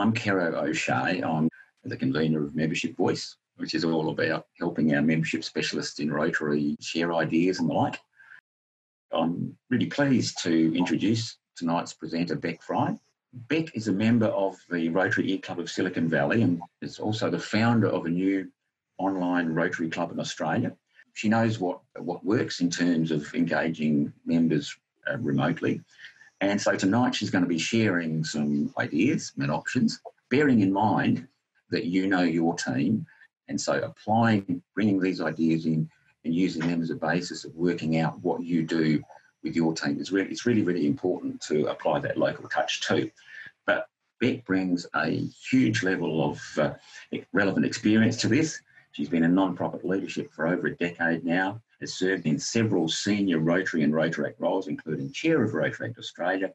I'm Kero O'Shea. I'm the convener of Membership Voice, which is all about helping our membership specialists in Rotary share ideas and the like. I'm really pleased to introduce tonight's presenter, Beck Fry. Beck is a member of the Rotary E-Club of Silicon Valley and is also the founder of a new online Rotary club in Australia. She knows what, what works in terms of engaging members uh, remotely. And so tonight she's going to be sharing some ideas and options, bearing in mind that you know your team. And so applying, bringing these ideas in and using them as a basis of working out what you do with your team is really, it's really, really important to apply that local touch too. But Beck brings a huge level of uh, relevant experience to this. She's been in non-profit leadership for over a decade now, has served in several senior Rotary and Rotaract roles, including Chair of Rotaract Australia.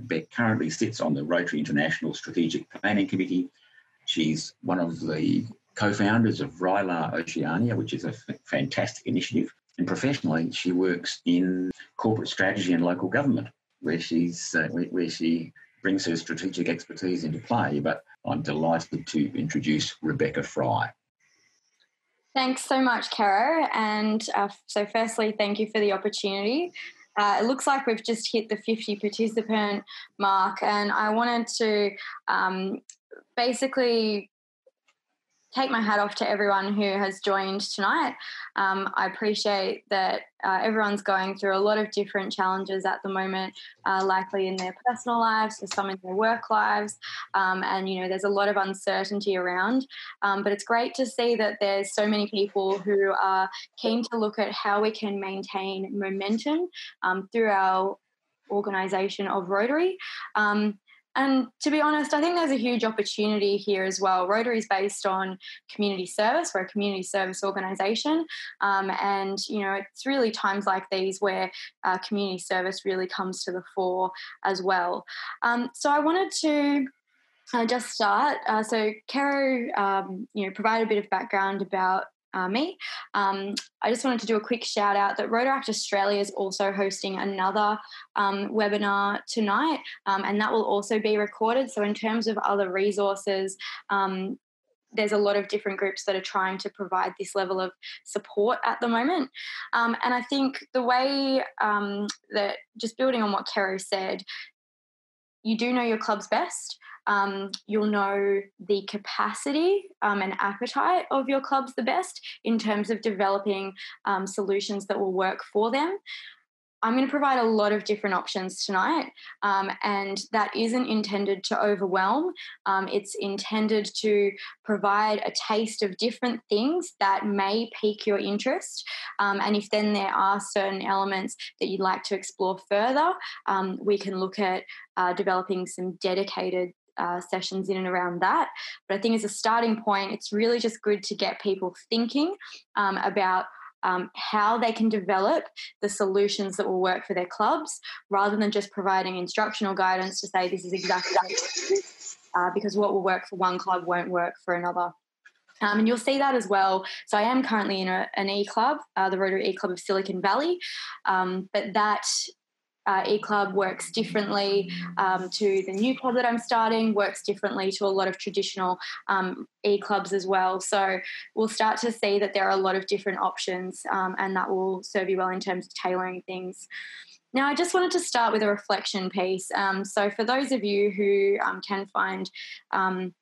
Beck currently sits on the Rotary International Strategic Planning Committee. She's one of the co-founders of RYLA Oceania, which is a f- fantastic initiative. And professionally, she works in corporate strategy and local government, where she's uh, where she brings her strategic expertise into play. But I'm delighted to introduce Rebecca Fry. Thanks so much, Kero. And uh, so, firstly, thank you for the opportunity. Uh, it looks like we've just hit the 50 participant mark, and I wanted to um, basically take my hat off to everyone who has joined tonight. Um, I appreciate that uh, everyone's going through a lot of different challenges at the moment, uh, likely in their personal lives, or some in their work lives, um, and you know there's a lot of uncertainty around. Um, but it's great to see that there's so many people who are keen to look at how we can maintain momentum um, through our organisation of Rotary. Um, and to be honest, I think there's a huge opportunity here as well. Rotary is based on community service. We're a community service organisation, um, and you know it's really times like these where uh, community service really comes to the fore as well. Um, so I wanted to uh, just start. Uh, so, Caro, um, you know, provide a bit of background about uh, me. Um, I just wanted to do a quick shout out that Rotaract Australia is also hosting another um, webinar tonight, um, and that will also be recorded. So, in terms of other resources, um, there's a lot of different groups that are trying to provide this level of support at the moment. Um, and I think the way um, that, just building on what Kero said, you do know your club's best um, you'll know the capacity um, and appetite of your clubs the best in terms of developing um, solutions that will work for them. I'm going to provide a lot of different options tonight, um, and that isn't intended to overwhelm. Um, it's intended to provide a taste of different things that may pique your interest. Um, and if then there are certain elements that you'd like to explore further, um, we can look at uh, developing some dedicated uh, sessions in and around that. But I think as a starting point, it's really just good to get people thinking um, about um, how they can develop the solutions that will work for their clubs rather than just providing instructional guidance to say this is exactly uh, because what will work for one club won't work for another. Um, and you'll see that as well. So I am currently in a, an E club, uh, the Rotary E Club of Silicon Valley, um, but that uh, eClub works differently um, to the new club that I'm starting, works differently to a lot of traditional um, e-clubs as well. So we'll start to see that there are a lot of different options um, and that will serve you well in terms of tailoring things. Now, I just wanted to start with a reflection piece. Um, so, for those of you who um, can find um,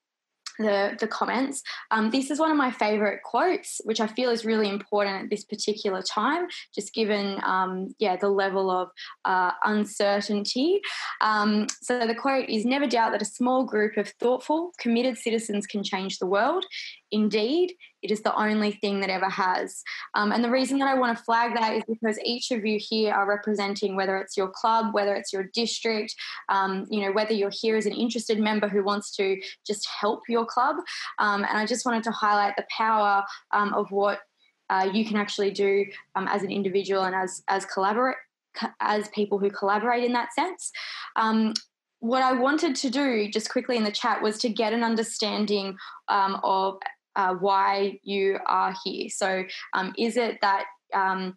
the, the comments. Um, this is one of my favorite quotes, which I feel is really important at this particular time, just given, um, yeah, the level of uh, uncertainty. Um, so the quote is Never doubt that a small group of thoughtful, committed citizens can change the world. Indeed, it is the only thing that ever has. Um, and the reason that I want to flag that is because each of you here are representing whether it's your club, whether it's your district, um, you know, whether you're here as an interested member who wants to just help your club. Um, and I just wanted to highlight the power um, of what uh, you can actually do um, as an individual and as as collaborate as people who collaborate in that sense. Um, what I wanted to do just quickly in the chat was to get an understanding um, of uh, why you are here. So, um, is it that um,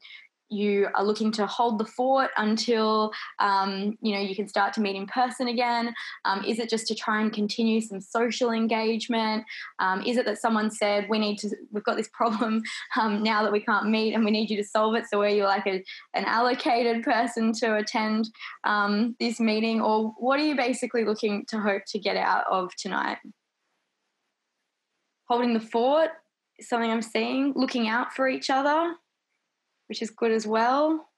you are looking to hold the fort until um, you know you can start to meet in person again? Um, is it just to try and continue some social engagement? Um, is it that someone said we need to we've got this problem um, now that we can't meet and we need you to solve it? So where you're like a, an allocated person to attend um, this meeting, or what are you basically looking to hope to get out of tonight? Holding the fort is something I'm seeing. Looking out for each other which is good as well.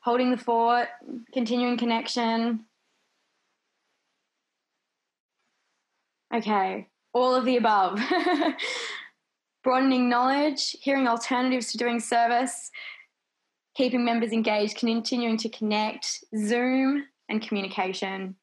Holding the fort, continuing connection. Okay, all of the above. Broadening knowledge, hearing alternatives to doing service, keeping members engaged, continuing to connect, Zoom, and communication.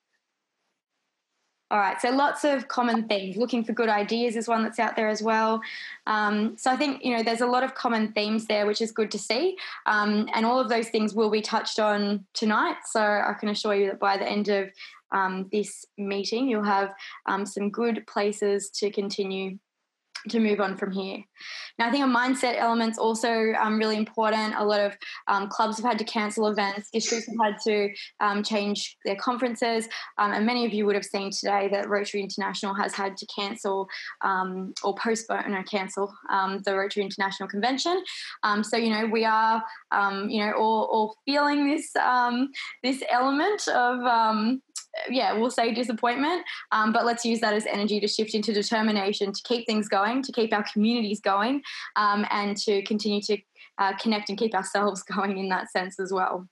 All right, so lots of common themes. Looking for good ideas is one that's out there as well. Um, so I think you know there's a lot of common themes there, which is good to see. Um, and all of those things will be touched on tonight. So I can assure you that by the end of um, this meeting, you'll have um, some good places to continue to move on from here. Now, I think a mindset element's also um, really important. A lot of um, clubs have had to cancel events, districts have had to um, change their conferences, um, and many of you would have seen today that Rotary International has had to cancel um, or postpone or cancel um, the Rotary International Convention. so, you know, we are, you know, all, all feeling this this element of yeah, we'll say disappointment, um, but let's use that as energy to shift into determination to keep things going, to keep our communities going, um, and to continue to uh, connect and keep ourselves going in that sense as well.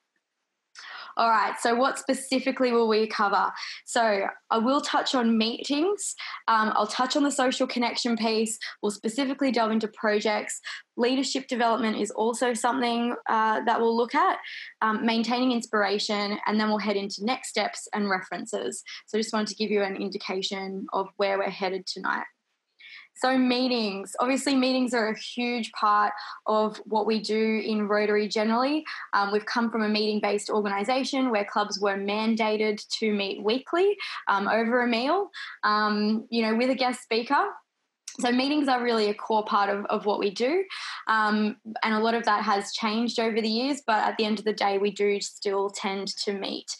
All right, so what specifically will we cover? So I will touch on meetings, um, I'll touch on the social connection piece, we'll specifically delve into projects. Leadership development is also something uh, that we'll look at, um, maintaining inspiration, and then we'll head into next steps and references. So I just wanted to give you an indication of where we're headed tonight. So, meetings obviously, meetings are a huge part of what we do in Rotary generally. Um, we've come from a meeting based organisation where clubs were mandated to meet weekly um, over a meal, um, you know, with a guest speaker. So, meetings are really a core part of, of what we do. Um, and a lot of that has changed over the years, but at the end of the day, we do still tend to meet.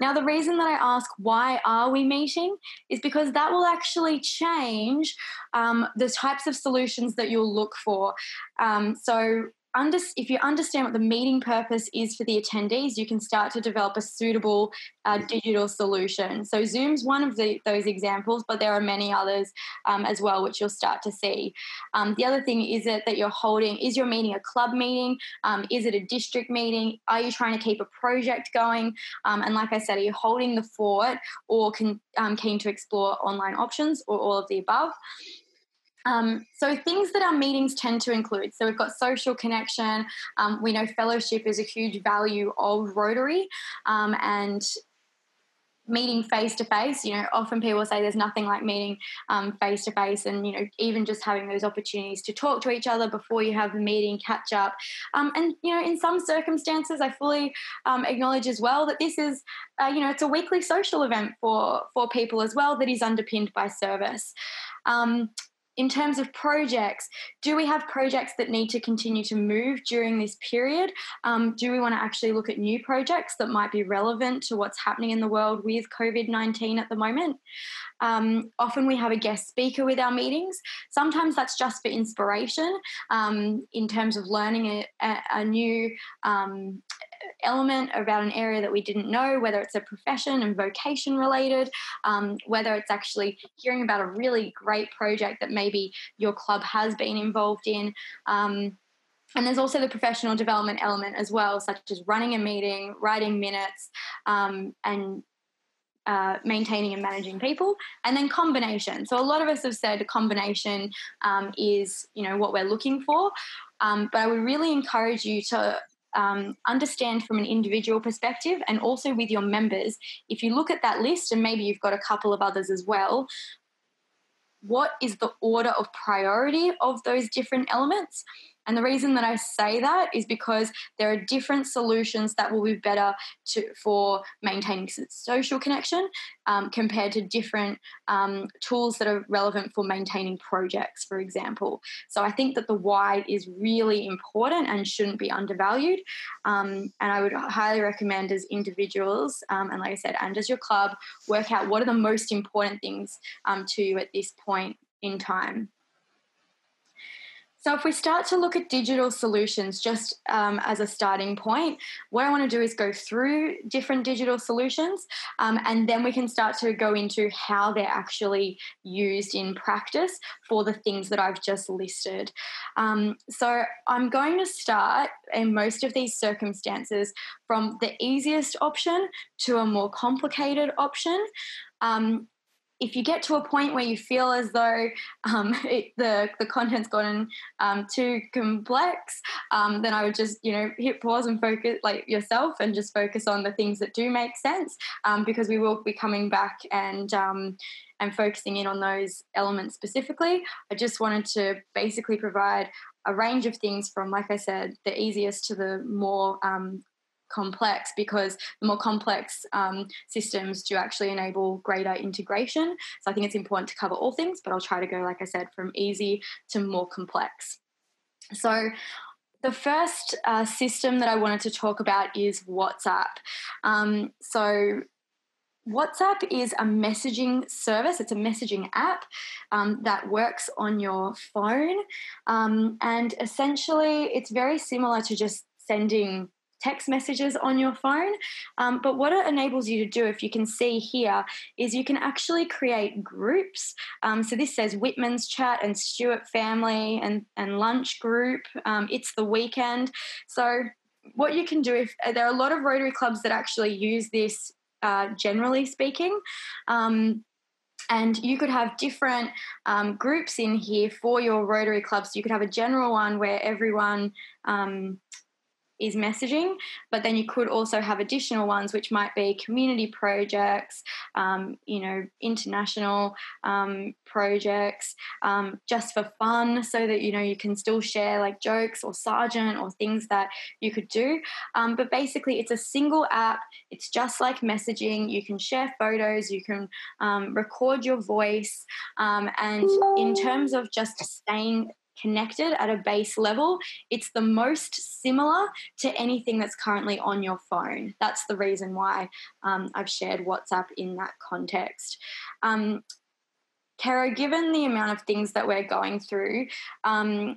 Now, the reason that I ask why are we meeting is because that will actually change um, the types of solutions that you'll look for. Um, so, under, if you understand what the meeting purpose is for the attendees, you can start to develop a suitable uh, digital solution. So Zoom's one of the, those examples, but there are many others um, as well, which you'll start to see. Um, the other thing is it that you're holding, is your meeting a club meeting? Um, is it a district meeting? Are you trying to keep a project going? Um, and like I said, are you holding the fort or can, um, keen to explore online options or all of the above? Um, so things that our meetings tend to include. So we've got social connection. Um, we know fellowship is a huge value of Rotary, um, and meeting face to face. You know, often people say there's nothing like meeting face to face, and you know, even just having those opportunities to talk to each other before you have the meeting, catch up, um, and you know, in some circumstances, I fully um, acknowledge as well that this is, uh, you know, it's a weekly social event for for people as well that is underpinned by service. Um, in terms of projects, do we have projects that need to continue to move during this period? Um, do we want to actually look at new projects that might be relevant to what's happening in the world with COVID 19 at the moment? Um, often we have a guest speaker with our meetings. Sometimes that's just for inspiration um, in terms of learning a, a, new um, element about an area that we didn't know, whether it's a profession and vocation related, um, whether it's actually hearing about a really great project that maybe your club has been involved in. Um, and there's also the professional development element as well, such as running a meeting, writing minutes, um, and uh, maintaining and managing people, and then combination. So a lot of us have said combination um, is you know what we're looking for, um, but I would really encourage you to um, understand from an individual perspective and also with your members. If you look at that list, and maybe you've got a couple of others as well, what is the order of priority of those different elements? And the reason that I say that is because there are different solutions that will be better to, for maintaining social connection um, compared to different um, tools that are relevant for maintaining projects, for example. So I think that the why is really important and shouldn't be undervalued. Um, and I would highly recommend as individuals, um, and like I said, and as your club, work out what are the most important things um, to you at this point in time. So, if we start to look at digital solutions just um, as a starting point, what I want to do is go through different digital solutions um, and then we can start to go into how they're actually used in practice for the things that I've just listed. Um, so, I'm going to start in most of these circumstances from the easiest option to a more complicated option. Um, if you get to a point where you feel as though um, it, the the content's gotten um, too complex, um, then I would just you know hit pause and focus like yourself and just focus on the things that do make sense um, because we will be coming back and um, and focusing in on those elements specifically. I just wanted to basically provide a range of things from, like I said, the easiest to the more um, complex because the more complex um, systems do actually enable greater integration. So I think it's important to cover all things, but I'll try to go, like I said, from easy to more complex. So the first uh, system that I wanted to talk about is WhatsApp. Um, so WhatsApp is a messaging service. It's a messaging app um, that works on your phone. Um, and essentially, it's very similar to just sending text messages on your phone. Um, but what it enables you to do, if you can see here, is you can actually create groups. Um, so this says Whitman's chat and Stewart family and, and lunch group. Um, it's the weekend. So what you can do if uh, there are a lot of Rotary clubs that actually use this, uh, generally speaking. Um, and you could have different um, groups in here for your Rotary clubs. You could have a general one where everyone um, is messaging, but then you could also have additional ones, which might be community projects, um, you know, international um, projects, um, just for fun, so that you know you can still share like jokes or sergeant or things that you could do. Um, but basically, it's a single app. It's just like messaging. You can share photos, you can um, record your voice, um, and in terms of just staying connected at a base level, it's the most similar to anything that's currently on your phone. That's the reason why um, I've shared WhatsApp in that context. Um, Kara, given the amount of things that we're going through, um,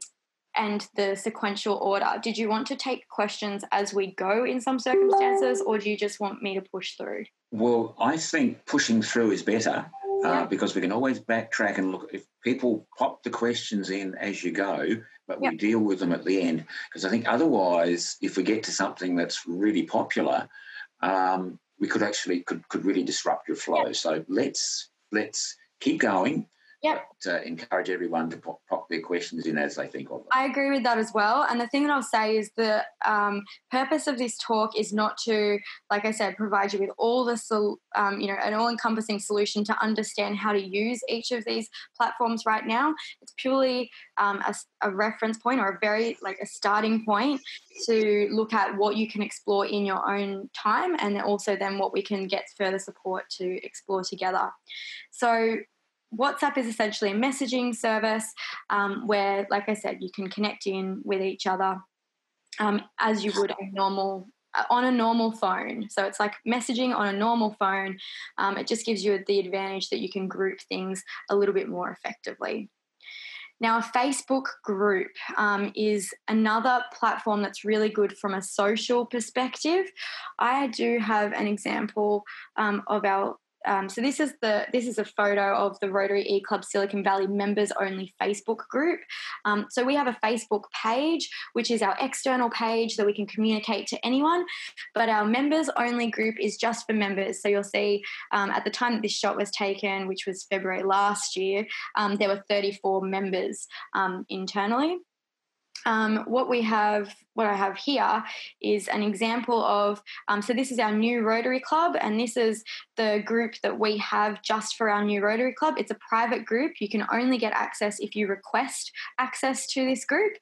and the sequential order. Did you want to take questions as we go in some circumstances, or do you just want me to push through? Well, I think pushing through is better uh, because we can always backtrack and look. If people pop the questions in as you go, but yep. we deal with them at the end, because I think otherwise, if we get to something that's really popular, um, we could actually could could really disrupt your flow. Yep. So let's let's keep going Yep. To encourage everyone to pop, pop, their questions in as they think of them. I agree with that as well. And the thing that I'll say is the um, purpose of this talk is not to, like I said, provide you with all the, sol- um, you know, an all-encompassing solution to understand how to use each of these platforms right now. It's purely um, a, a reference point or a very like a starting point to look at what you can explore in your own time and also then what we can get further support to explore together. So WhatsApp is essentially a messaging service um, where, like I said, you can connect in with each other um, as you would a normal uh, on a normal phone. So it's like messaging on a normal phone. Um, it just gives you the advantage that you can group things a little bit more effectively. Now, a Facebook group um, is another platform that's really good from a social perspective. I do have an example um, of our um, so this is the this is a photo of the Rotary E Club Silicon Valley members only Facebook group. Um, so we have a Facebook page, which is our external page that we can communicate to anyone, but our members only group is just for members. So you'll see um, at the time that this shot was taken, which was February last year, um, there were 34 members um, internally. Um, what we have, what I have here is an example of. Um, so this is our new Rotary Club, and this is the group that we have just for our new Rotary Club. It's a private group. You can only get access if you request access to this group.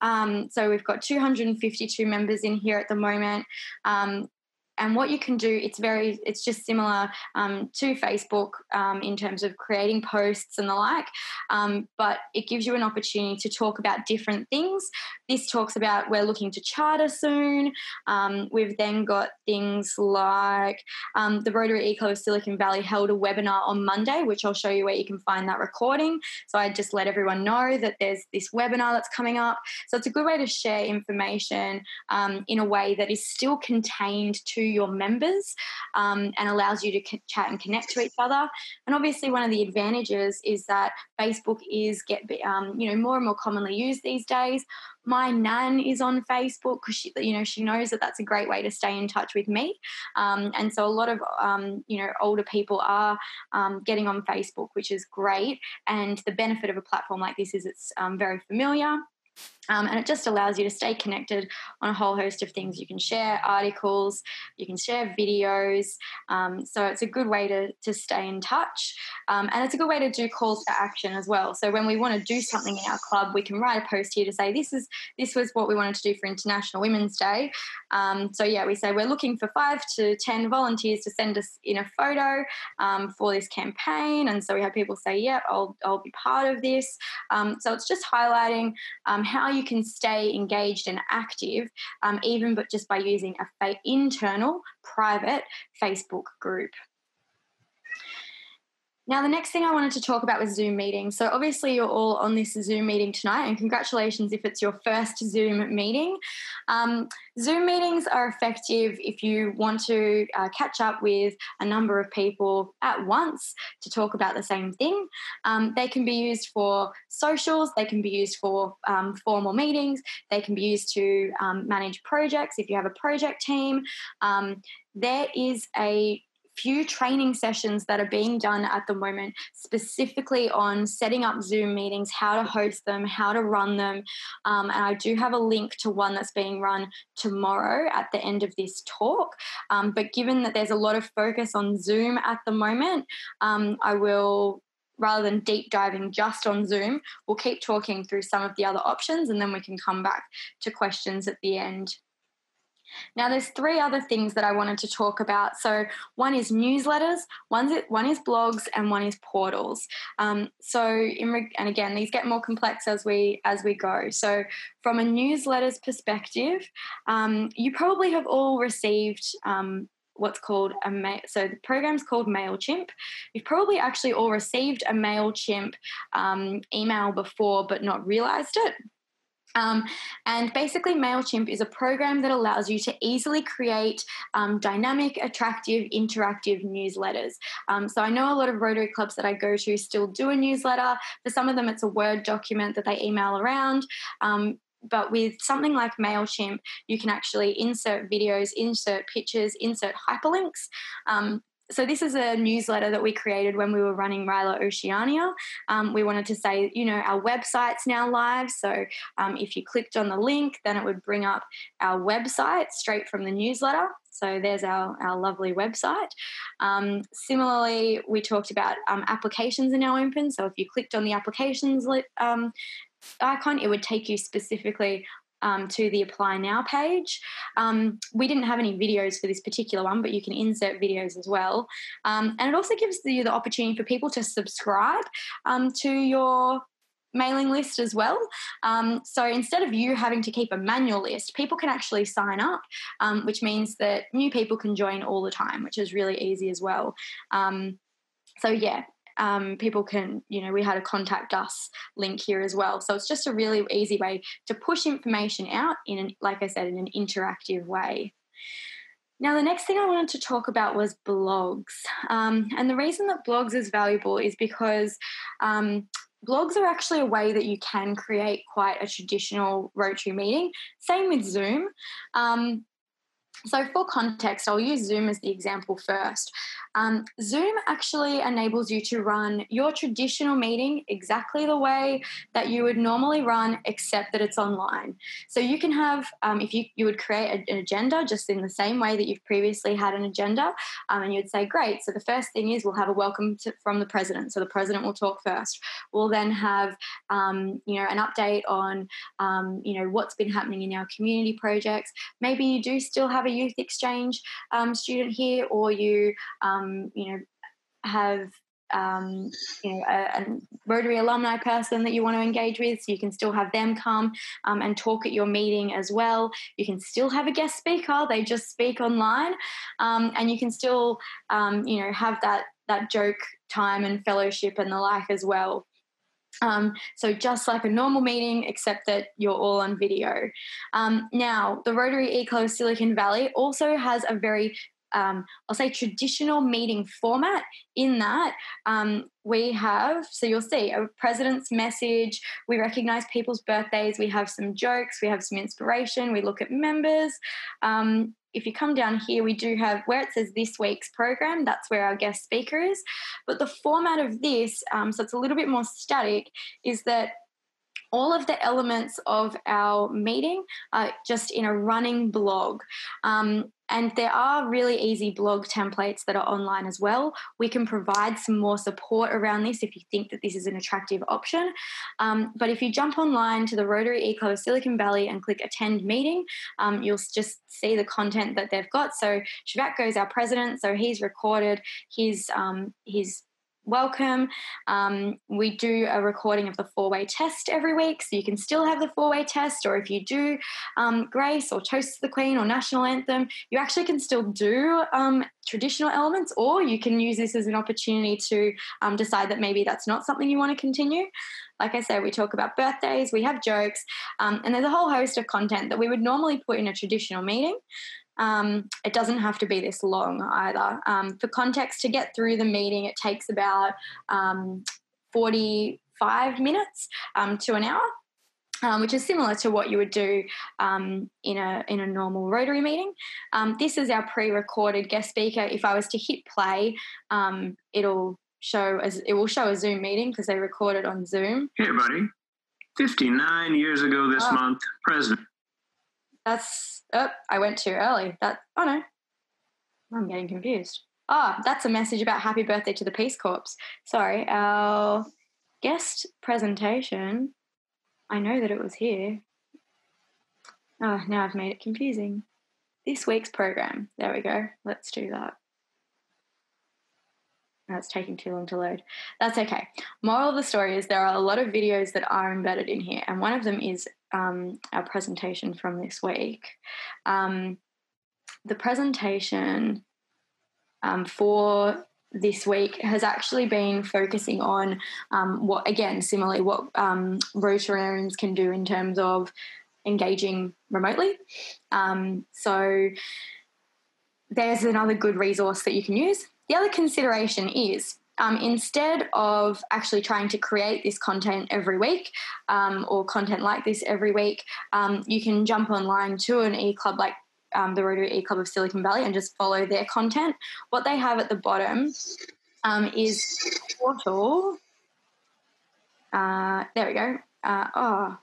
Um, so we've got 252 members in here at the moment. And what you can do it's very it's just similar um, to facebook um, in terms of creating posts and the like um, but it gives you an opportunity to talk about different things. This talks about we're looking to charter soon um, we've then got things like um, the rotary eclub of silicon valley held a webinar on monday which i'll show you where you can find that recording. So i just let everyone know that there's this webinar that's coming up. So it's a good way to share information um, in a way that is still contained to your members um, and allows you to chat and connect to each other. And obviously, one of the advantages is that Facebook is get um, you know more and more commonly used these days. My nan is on Facebook because she you know she knows that that's a great way to stay in touch with me, um, and so a lot of um, you know older people are um, getting on Facebook, which is great. And the benefit of a platform like this is it's um, very familiar. Um, and it just allows you to stay connected on a whole host of things. You can share articles, you can share videos. Um, so it's a good way to, to stay in touch. Um, and it's a good way to do calls to action as well. So when we want to do something in our club, we can write a post here to say this is this was what we wanted to do for International Women's Day. Um, so yeah, we say we're looking for five to ten volunteers to send us in a photo um, for this campaign. And so we have people say, yeah, I'll I'll be part of this." Um, so it's just highlighting how can stay engaged and active, um, even but just by using a fa- internal private Facebook group. Now, the next thing I wanted to talk about was Zoom meetings. So, obviously, you're all on this Zoom meeting tonight, and congratulations if it's your first Zoom meeting. Um, Zoom meetings are effective if you want to uh, catch up with a number of people at once to talk about the same thing. Um, they can be used for socials, they can be used for um, formal meetings, they can be used to um, manage projects if you have a project team. Um, there is a few training sessions that are being done at the moment specifically on setting up Zoom meetings, how to host them, how to run them. Um, and I do have a link to one that's being run tomorrow at the end of this talk. Um, but given that there's a lot of focus on Zoom at the moment, um, I will rather than deep diving just on Zoom, we'll keep talking through some of the other options and then we can come back to questions at the end. Now, there's three other things that I wanted to talk about. So, one is newsletters, one's one is blogs, and one is portals. Um, so, in, and again, these get more complex as we as we go. So, from a newsletters perspective, um, you probably have all received um, what's called a mail. So the program's called Mailchimp. You've probably actually all received a Mailchimp um, email before, but not realised it. Um, and basically, MailChimp is a program that allows you to easily create um, dynamic, attractive, interactive newsletters. Um, so I know a lot of Rotary clubs that I go to still do a newsletter. For some of them, it's a Word document that they email around. Um, but with something like MailChimp, you can actually insert videos, insert pictures, insert hyperlinks. Um, so this is a newsletter that we created when we were running RYLA Oceania. Um, we wanted to say, you know, our website's now live. So um, if you clicked on the link, then it would bring up our website straight from the newsletter. So there's our, our lovely website. Um, similarly, we talked about um, applications are now open. So if you clicked on the applications um, icon, it would take you specifically um, to the Apply Now page. Um, we didn't have any videos for this particular one, but you can insert videos as well. Um, and it also gives you the opportunity for people to subscribe um, to your mailing list as well. Um, so instead of you having to keep a manual list, people can actually sign up, um, which means that new people can join all the time, which is really easy as well. Um, so yeah, um, people can, you know, we had a contact us link here as well. So it's just a really easy way to push information out in, an, like I said, in an interactive way. Now, the next thing I wanted to talk about was blogs. Um, and the reason that blogs is valuable is because um, blogs are actually a way that you can create quite a traditional Rotary meeting. Same with Zoom. Um, so, for context, I'll use Zoom as the example first. Um, Zoom actually enables you to run your traditional meeting exactly the way that you would normally run, except that it's online. So, you can have, um, if you, you would create an agenda just in the same way that you've previously had an agenda, um, and you'd say, Great, so the first thing is we'll have a welcome to, from the president. So, the president will talk first. We'll then have, um, you know, an update on, um, you know, what's been happening in our community projects. Maybe you do still have a youth exchange um, student here, or you um, you know have um, you know, a, a, Rotary alumni person that you want to engage with, so you can still have them come um, and talk at your meeting as well. You can still have a guest speaker; they just speak online, um, and you can still, um, you know, have that that joke time and fellowship and the like as well. Um, so just like a normal meeting, except that you're all on video. Um, now, the Rotary eClub Silicon Valley also has a very um, I'll say traditional meeting format. In that um, we have, so you'll see a president's message, we recognize people's birthdays, we have some jokes, we have some inspiration, we look at members. Um, if you come down here, we do have where it says this week's program, that's where our guest speaker is. But the format of this, um, so it's a little bit more static, is that all of the elements of our meeting are just in a running blog. Um, and there are really easy blog templates that are online as well. We can provide some more support around this if you think that this is an attractive option. Um, but if you jump online to the Rotary eClub of Silicon Valley and click attend meeting, um, you'll just see the content that they've got. So Shvatko is our president, so he's recorded his um, his welcome. Um, we do a recording of the four way test every week, so you can still have the four way test, or if you do um, Grace or Toast to the Queen or National Anthem, you actually can still do um, traditional elements, or you can use this as an opportunity to um, decide that maybe that's not something you want to continue. Like I said, we talk about birthdays, we have jokes, um, and there's a whole host of content that we would normally put in a traditional meeting. Um, it doesn't have to be this long either. Um, for context, to get through the meeting, it takes about um, 45 minutes um, to an hour. Um, which is similar to what you would do um, in a in a normal Rotary meeting. this is our pre-recorded guest speaker. If I was to hit play, it'll show as it will show a Zoom meeting because they recorded on Zoom. Hey, buddy. 59 years ago this oh. month, President that's oh, I went too early. That oh no. I'm getting confused. Ah, oh, that's a message about happy birthday to the Peace Corps. Sorry, our guest presentation. I know that it was here. Oh, now I've made it confusing. This week's program. There we go. Let's do that. That's taking too long to load. That's okay. Moral of the story is there are a lot of videos that are embedded in here, and one of them is um, our presentation from this week. Um, the presentation um, for this week has actually been focusing on um, what, again, similarly, what um, Rotarians can do in terms of engaging remotely. So there's another good resource that you can use. The other consideration is um, instead of actually trying to create this content every week um, or content like this every week, um, you can jump online to an e club like um, the Rotary e Club of Silicon Valley and just follow their content. What they have at the bottom um, is portal. Uh, there we go. Uh, oh,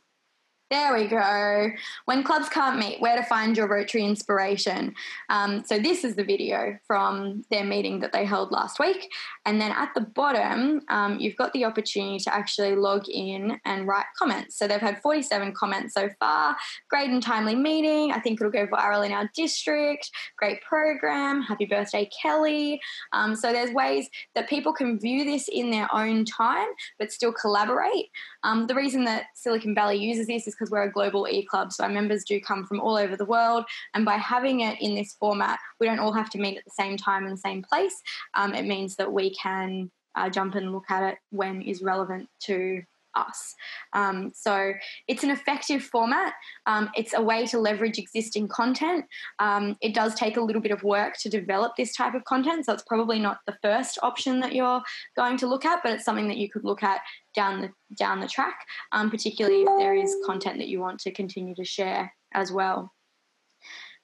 there we go. When clubs can't meet, where to find your Rotary inspiration. Um, so, this is the video from their meeting that they held last week. And then at the bottom, um, you've got the opportunity to actually log in and write comments. So, they've had 47 comments so far. Great and timely meeting. I think it'll go viral in our district. Great program. Happy birthday, Kelly. Um, so, there's ways that people can view this in their own time, but still collaborate. Um, the reason that Silicon Valley uses this is because we're a global e-club, so our members do come from all over the world. And by having it in this format, we don't all have to meet at the same time and the same place. Um, it means that we can uh, jump and look at it when is relevant to us. Um, so it's an effective format. Um, it's a way to leverage existing content. Um, it does take a little bit of work to develop this type of content, so it's probably not the first option that you're going to look at, but it's something that you could look at down the down the track, um, particularly if there is content that you want to continue to share as well.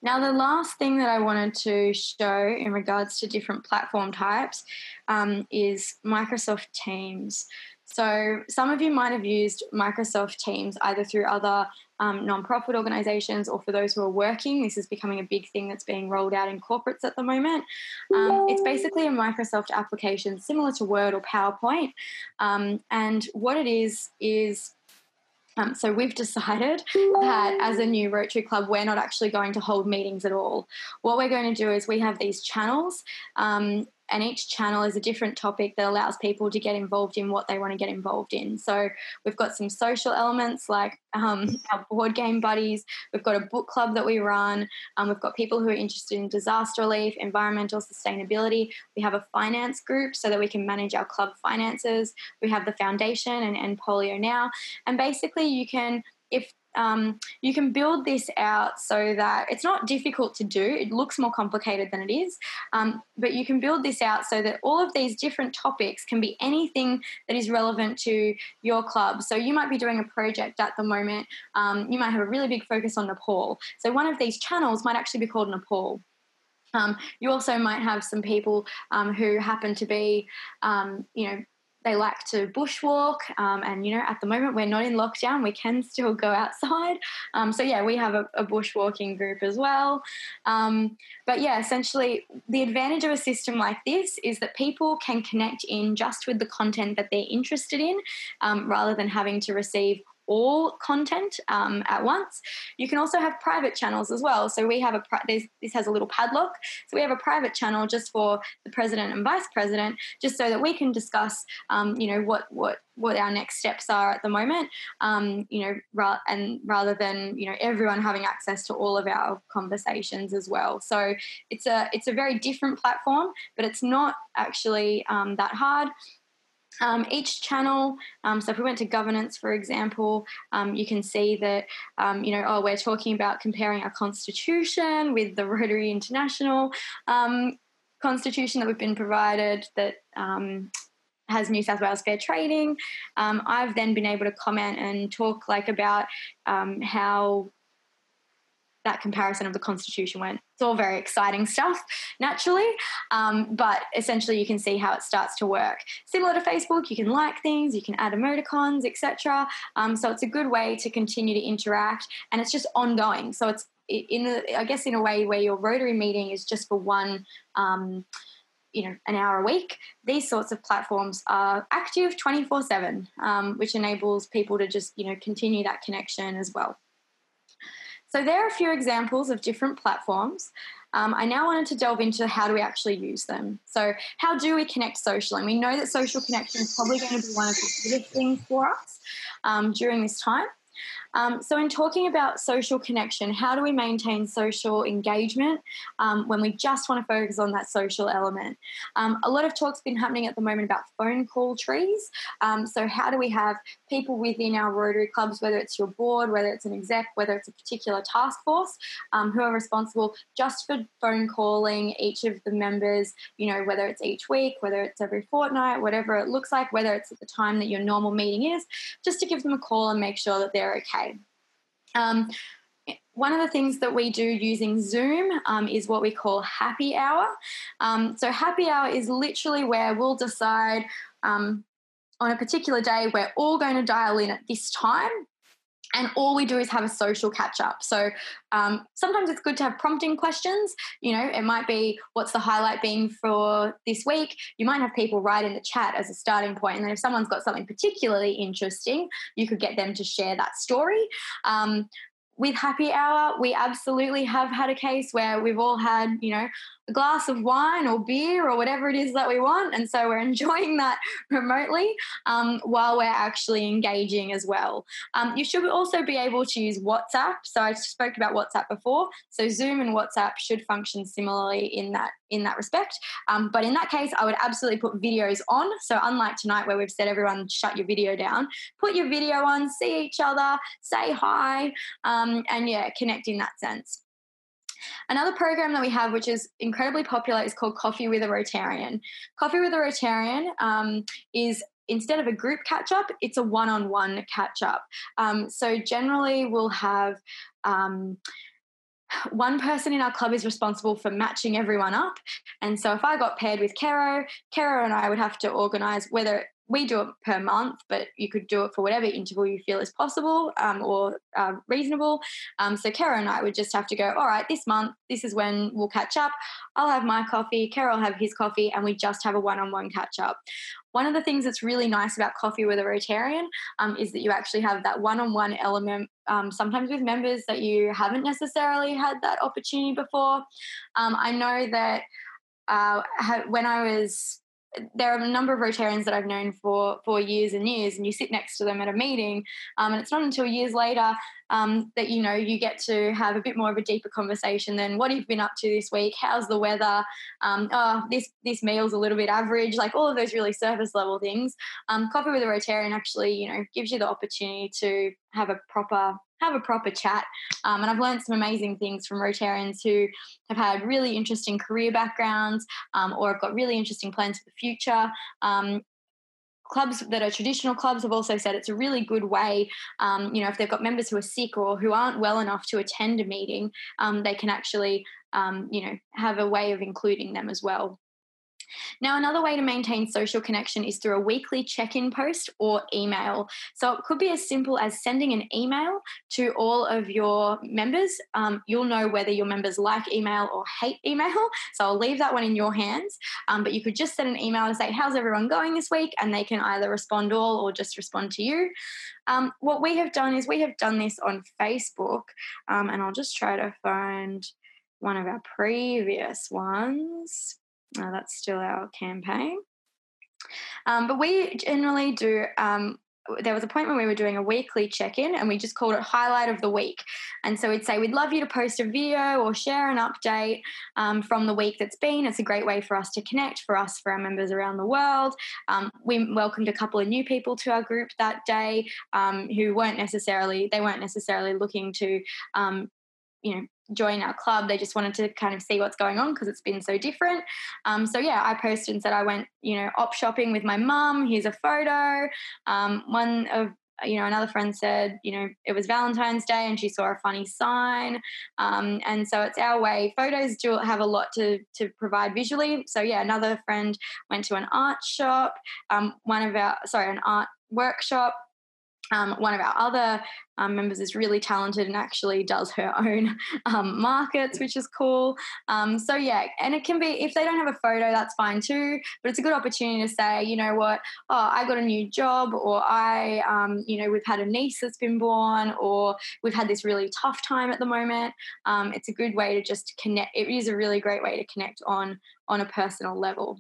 Now, the last thing that I wanted to show in regards to different platform types um, is Microsoft Teams. So, some of you might have used Microsoft Teams either through other um, non-profit organizations or for those who are working. This is becoming a big thing that's being rolled out in corporates at the moment. Um, it's basically a Microsoft application similar to Word or PowerPoint. Um, and what it is, is um, so we've decided that as a new Rotary Club, we're not actually going to hold meetings at all. What we're going to do is we have these channels, um, and each channel is a different topic that allows people to get involved in what they want to get involved in. So we've got some social elements like um, our board game buddies. We've got a book club that we run. Um, we've got people who are interested in disaster relief, environmental sustainability. We have a finance group so that we can manage our club finances. We have the foundation and, and Polio Now. And basically, you can if um, you can build this out so that it's not difficult to do. It looks more complicated than it is, um, but you can build this out so that all of these different topics can be anything that is relevant to your club. So you might be doing a project at the moment. Um, you might have a really big focus on Nepal. So one of these channels might actually be called Nepal. Um, you also might have some people um, who happen to be, um, you know, they like to bushwalk. Um, and, you know, at the moment we're not in lockdown, we can still go outside. Um, so, yeah, we have a, a bushwalking group as well. Um, but, yeah, essentially, the advantage of a system like this is that people can connect in just with the content that they're interested in um, rather than having to receive all content um, at once. You can also have private channels as well. So we have a this has a little padlock. So we have a private channel just for the president and vice president, just so that we can discuss, um, you know, what what what our next steps are at the moment. Um, you know, ra- and rather than you know everyone having access to all of our conversations as well. So it's a it's a very different platform, but it's not actually um, that hard. Um, each channel, um, so if we went to governance, for example, um, you can see that, um, you know, oh, we're talking about comparing our constitution with the Rotary International um, constitution that we've been provided that um, has New South Wales fair trading. I've then been able to comment and talk like about how that comparison of the constitution went. It's all very exciting stuff, naturally, um, but essentially you can see how it starts to work. Similar to Facebook, you can like things, you can add emoticons, etc. Um, so it's a good way to continue to interact, and it's just ongoing. So it's in, a, I guess, in a way where your Rotary meeting is just for one. Um, you know, an hour a week. These sorts of platforms are active 24 um, 7, which enables people to just, you know, continue that connection as well. So there are a few examples of different platforms. Um, I now wanted to delve into how do we actually use them. So how do we connect socially? And we know that social connection is probably going to be one of the biggest things for us um, during this time. Um, so, in talking about social connection, how do we maintain social engagement um, when we just want to focus on that social element? Um, a lot of talk's been happening at the moment about phone call trees. Um, so, how do we have people within our Rotary clubs, whether it's your board, whether it's an exec, whether it's a particular task force, um, who are responsible just for phone calling each of the members, you know, whether it's each week, whether it's every fortnight, whatever it looks like, whether it's at the time that your normal meeting is, just to give them a call and make sure that they're okay okay. Um, one of the things that we do using Zoom um, is what we call happy hour. Um, so, happy hour is literally where we'll decide um, on a particular day we're all going to dial in at this time. And all we do is have a social catch up. So um, sometimes it's good to have prompting questions. You know, it might be what's the highlight being for this week? You might have people write in the chat as a starting point, And then if someone's got something particularly interesting, you could get them to share that story. Um, with happy hour, we absolutely have had a case where we've all had, you know, a glass of wine or beer or whatever it is that we want. And so we're enjoying that remotely um, while we're actually engaging as well. Um, you should also be able to use WhatsApp. So I spoke about WhatsApp before. So Zoom and WhatsApp should function similarly in that in that respect. Um, but in that case, I would absolutely put videos on. So unlike tonight where we've said everyone shut your video down, put your video on, see each other, say hi, um, and yeah, connect in that sense. Another program that we have, which is incredibly popular, is called Coffee with a Rotarian. Coffee with a Rotarian um, is instead of a group catch up, it's a one on one catch up. Um, so generally, we'll have um, one person in our club is responsible for matching everyone up. And so if I got paired with Kero, Kero and I would have to organize whether we do it per month, but you could do it for whatever interval you feel is possible um, or uh, reasonable. Um, so Kara and I would just have to go, all right, this month, this is when we'll catch up. I'll have my coffee, Kara will have his coffee, and we just have a one on one catch up. One of the things that's really nice about coffee with a Rotarian um, is that you actually have that one on one element, um, sometimes with members that you haven't necessarily had that opportunity before. Um, I know that uh, when I was there are a number of Rotarians that I've known for for years and years, and you sit next to them at a meeting, um, and it's not until years later um, that you know you get to have a bit more of a deeper conversation than what you've you been up to this week? How's the weather? Um, oh, this this meal's a little bit average, like all of those really surface level things. Um, Coffee with a Rotarian actually, you know, gives you the opportunity to have a proper have a proper chat. Um, and I've learned some amazing things from Rotarians who have had really interesting career backgrounds um, or have got really interesting plans for the future. Um, clubs that are traditional clubs have also said it's a really good way, um, you know, if they've got members who are sick or who aren't well enough to attend a meeting, um, they can actually, um, you know, have a way of including them as well. Now, another way to maintain social connection is through a weekly check in post or email. So it could be as simple as sending an email to all of your members. Um, you'll know whether your members like email or hate email. So I'll leave that one in your hands. Um, but you could just send an email to say, How's everyone going this week? And they can either respond all or just respond to you. Um, what we have done is we have done this on Facebook, um, and I'll just try to find one of our previous ones. Uh, that's still our campaign. Um, but we generally do. Um, there was a point when we were doing a weekly check-in, and we just called it highlight of the week. And so we'd say we'd love you to post a video or share an update um, from the week that's been. It's a great way for us to connect, for us, for our members around the world. Um, we welcomed a couple of new people to our group that day um, who weren't necessarily they weren't necessarily looking to um, you know join our club. They just wanted to kind of see what's going on because it's been so different. Um, so yeah, I posted and said I went, you know, op shopping with my mum. Here's a photo. Um, one of you know, another friend said, you know, it was Valentine's Day and she saw a funny sign. Um, and so it's our way. Photos do have a lot to, to provide visually. So, yeah, another friend went to an art shop, um, one of our, sorry, an art workshop. Um, one of our other um, members is really talented and actually does her own um, markets, which is cool. Um, so, yeah, and it can be, if they don't have a photo, that's fine too, but it's a good opportunity to say, you know what, oh, I got a new job, or I, um, you know, we've had a niece that's been born, or we've had this really tough time at the moment. Um, it's a good way to just connect. It is a really great way to connect on on a personal level.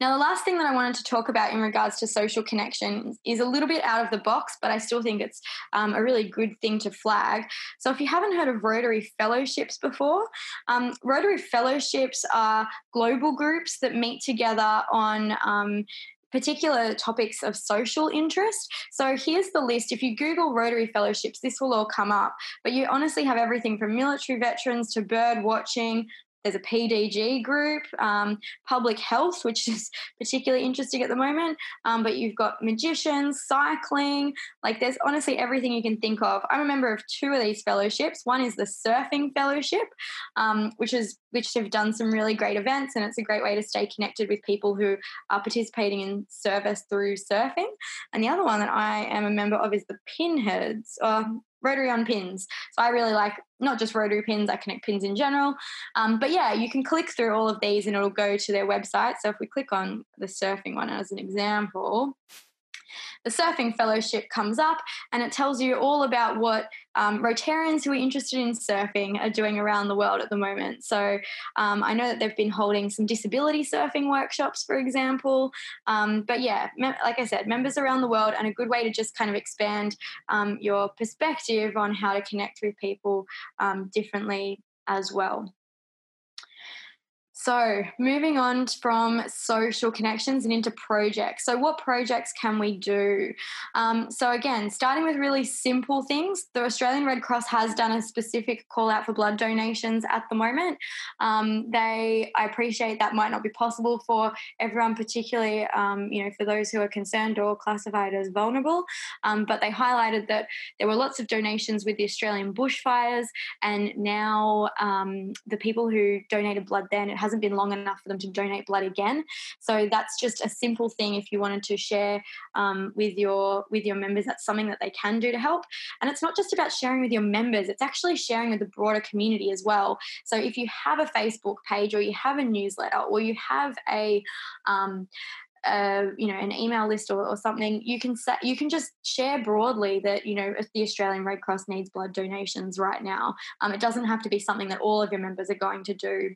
Now, the last thing that I wanted to talk about in regards to social connection is a little bit out of the box, but I still think it's um, a really good thing to flag. So, if you haven't heard of Rotary Fellowships before, um, Rotary Fellowships are global groups that meet together on um, particular topics of social interest. So here's the list. If you Google Rotary Fellowships, this will all come up. But you honestly have everything from military veterans to bird watching, there's a PDG group, um, public health, which is particularly interesting at the moment. Um, but you've got magicians, cycling, like there's honestly everything you can think of. I'm a member of two of these fellowships. One is the surfing fellowship, um, which is which have done some really great events, and it's a great way to stay connected with people who are participating in service through surfing. And the other one that I am a member of is the Pinheads, or rotary on pins. So I really like not just rotary pins, I connect pins in general. Um, but yeah, you can click through all of these and it'll go to their website. So if we click on the surfing one as an example, the Surfing Fellowship comes up and it tells you all about what um, Rotarians who are interested in surfing are doing around the world at the moment. So um, I know that they've been holding some disability surfing workshops, for example. Um, but yeah, me- like I said, members around the world and a good way to just kind of expand um, your perspective on how to connect with people um, differently as well. So, moving on from social connections and into projects. So, what projects can we do? Um, so, again, starting with really simple things, the Australian Red Cross has done a specific call out for blood donations at the moment. Um, they, I appreciate that might not be possible for everyone, particularly, um, you know, for those who are concerned or classified as vulnerable. Um, but they highlighted that there were lots of donations with the Australian bushfires, and now um, the people who donated blood then it hasn't been long enough for them to donate blood again. So that's just a simple thing if you wanted to share um, with your with your members. That's something that they can do to help. And it's not just about sharing with your members; it's actually sharing with the broader community as well. So if you have a Facebook page or you have a newsletter or you have a um, uh, you know an email list or, or something you can set you can just share broadly that you know the australian red cross needs blood donations right now um, it doesn't have to be something that all of your members are going to do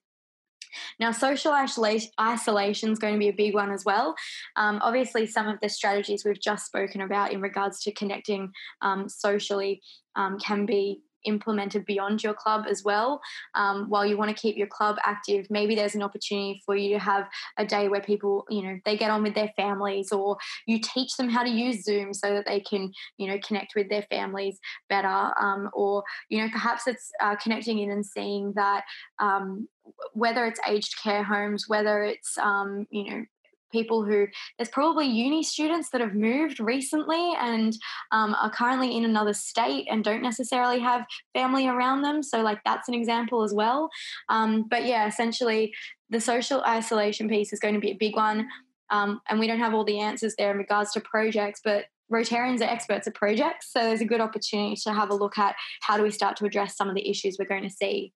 now, social isolation is going to be a big one as well. Um, obviously, some of the strategies we've just spoken about in regards to connecting um, socially um, can be implemented beyond your club as well. Um, while you want to keep your club active, maybe there's an opportunity for you to have a day where people, you know, they get on with their families, or you teach them how to use Zoom so that they can, you know, connect with their families better. Um, or you know, perhaps it's uh, connecting in and seeing that um, whether it's aged care homes, whether it's um, you know people who there's probably uni students that have moved recently and um, are currently in another state and don't necessarily have family around them so like that's an example as well um, but yeah essentially the social isolation piece is going to be a big one um, and we don't have all the answers there in regards to projects but Rotarians are experts at projects, so there's a good opportunity to have a look at how do we start to address some of the issues we're going to see.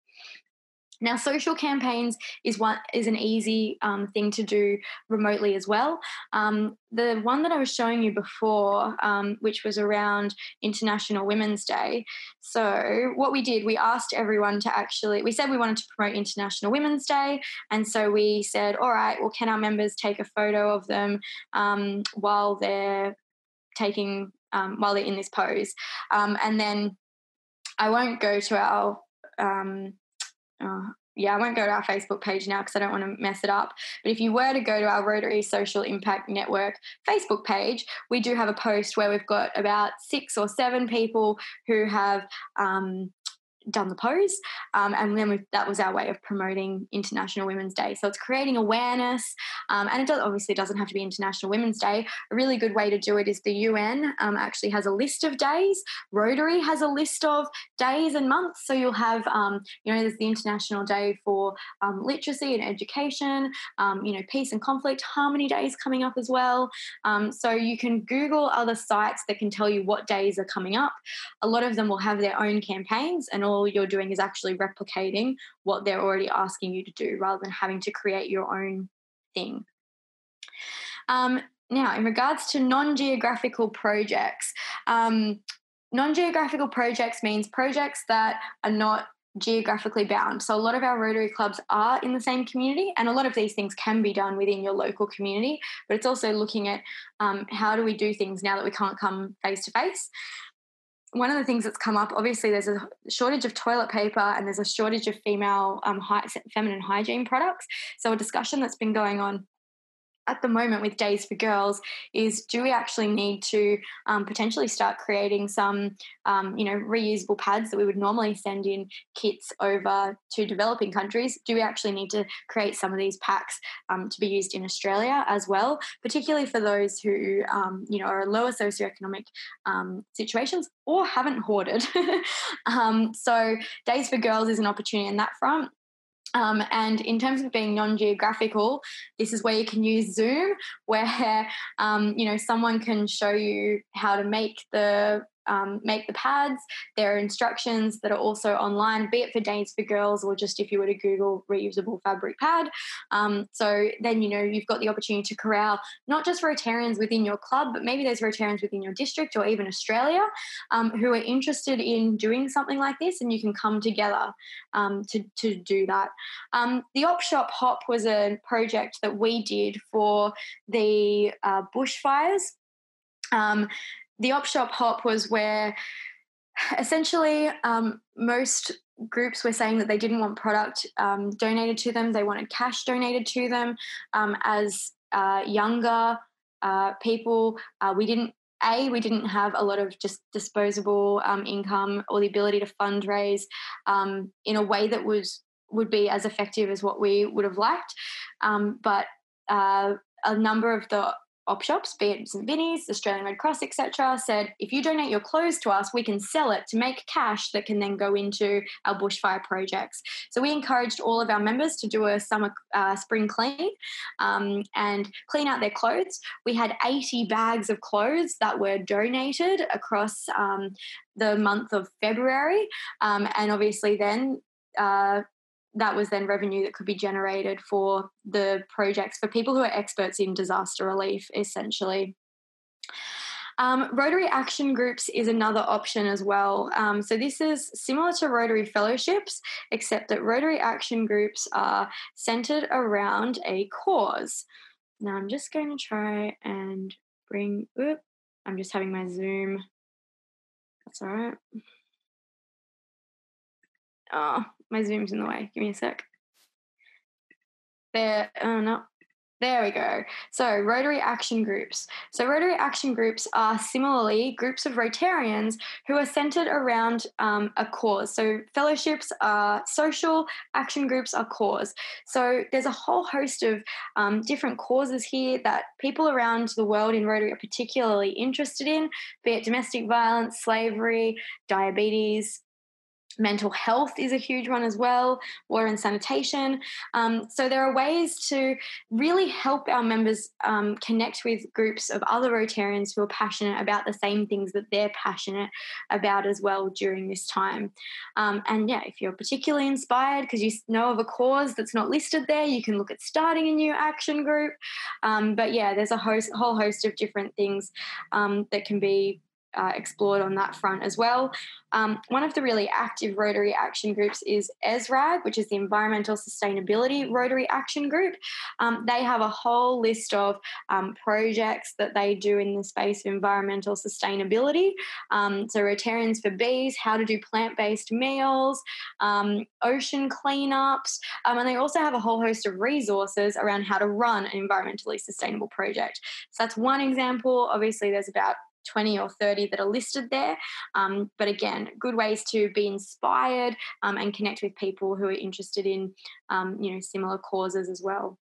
Now, social campaigns is one is an easy um, thing to do remotely as well. Um, the one that I was showing you before, um, which was around International Women's Day. So, what we did, we asked everyone to actually, we said we wanted to promote International Women's Day, and so we said, all right, well, can our members take a photo of them um, while they're taking um, while they're in this pose, um, and then I won't go to our um, uh, yeah, I won't go to our Facebook page now because I don't want to mess it up. But if you were to go to our Rotary Social Impact Network Facebook page, we do have a post where we've got about six or seven people who have um, done the pose. Um, and then that was our way of promoting International Women's Day. So it's creating awareness. Um, and it does, obviously doesn't have to be International Women's Day. A really good way to do it is the UN um, actually has a list of days. Rotary has a list of days and months. So you'll have, um, you know, there's the International Day for um, literacy and education, um, you know, peace and conflict, harmony days coming up as well. so you can Google other sites that can tell you what days are coming up. A lot of them will have their own campaigns and all you're doing is actually replicating what they're already asking you to do rather than having to create your own thing. Um, now, in regards to non geographical projects, um, non geographical projects means projects that are not geographically bound. So, a lot of our Rotary clubs are in the same community, and a lot of these things can be done within your local community. But it's also looking at um, how do we do things now that we can't come face to face one of the things that's come up, obviously, there's a shortage of toilet paper and there's a shortage of female um, feminine hygiene products. So, a discussion that's been going on at the moment with Days for Girls is do we actually need to um, potentially start creating some, um, you know, reusable pads that we would normally send in kits over to developing countries? Do we actually need to create some of these packs um, to be used in Australia as well, particularly for those who, um, you know, are lower socioeconomic um, situations or haven't hoarded? Um, so Days for Girls is an opportunity in that front. Um, and in terms of being non-geographical, this is where you can use Zoom, where um, you know someone can show you how to make the um, make the pads. There are instructions that are also online, be it for Days for Girls or just if you were to Google reusable fabric pad. Um, so then, you know, you've got the opportunity to corral not just Rotarians within your club, but maybe there's Rotarians within your district or even Australia um, who are interested in doing something like this, and you can come together um, to, to do that. Um, the Op Shop Hop was a project that we did for the uh, bushfires. Um, the op shop hop was where essentially, um, most groups were saying that they didn't want product um, donated to them, they wanted cash donated to them. Um, as uh, younger uh, people, uh, we didn't a we didn't have a lot of just disposable um, income or the ability to fundraise um, in a way that was would be as effective as what we would have liked um, but uh, a number of the op shops, be it St Vinny's, Australian Red Cross, etc., said if you donate your clothes to us, we can sell it to make cash that can then go into our bushfire projects. So we encouraged all of our members to do a summer uh, spring clean um, and clean out their clothes. We had 80 bags of clothes that were donated across um, the month of February, um, and obviously then. Uh, that was then revenue that could be generated for the projects for people who are experts in disaster relief, essentially. Um, Rotary Action Groups is another option as well. Um, so, this is similar to Rotary Fellowships, except that Rotary Action Groups are centered around a cause. Now, I'm just going to try and bring, Oop, I'm just having my Zoom. That's all right. Oh, my Zoom's in the way. Give me a sec. There, oh no, there we go. So, Rotary Action Groups. So, Rotary Action Groups are similarly groups of Rotarians who are centered around um, a cause. So, fellowships are social, action groups are cause. So, there's a whole host of um, different causes here that people around the world in Rotary are particularly interested in, be it domestic violence, slavery, diabetes, mental health is a huge one as well, water and sanitation. Um, so there are ways to really help our members um, connect with groups of other Rotarians who are passionate about the same things that they're passionate about as well during this time. Um, and yeah, if you're particularly inspired because you know of a cause that's not listed there, you can look at starting a new action group. Um, but yeah, there's a host, whole host of different things um, that can be uh, explored on that front as well. Um, one of the really active Rotary action groups is ESRAG, which is the Environmental Sustainability Rotary Action Group. Um, they have a whole list of um, projects that they do in the space of environmental sustainability. Um, so, Rotarians for Bees, how to do plant based meals, um, ocean cleanups, um, and they also have a whole host of resources around how to run an environmentally sustainable project. So, that's one example. Obviously, there's about 20 or 30 that are listed there. Um, but again, good ways to be inspired um, and connect with people who are interested in, um, you know, similar causes as well.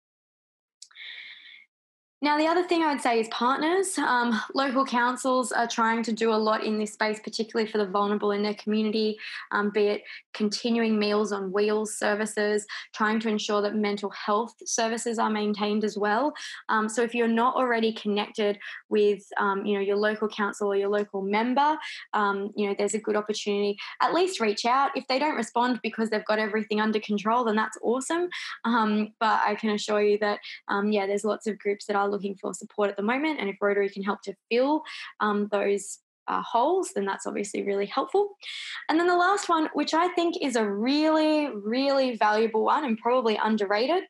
Now, the other thing I would say is partners. Um, local councils are trying to do a lot in this space, particularly for the vulnerable in their community, um, be it continuing Meals on Wheels services, trying to ensure that mental health services are maintained as well. Um, so, if you're not already connected with, um, you know, your local council or your local member, um, you know, there's a good opportunity. At least reach out. If they don't respond because they've got everything under control, then that's awesome. Um, but I can assure you that, yeah, there's lots of groups that are looking for support at the moment. And if Rotary can help to fill um, those uh, holes, then that's obviously really helpful. And then the last one, which I think is a really, really valuable one and probably underrated,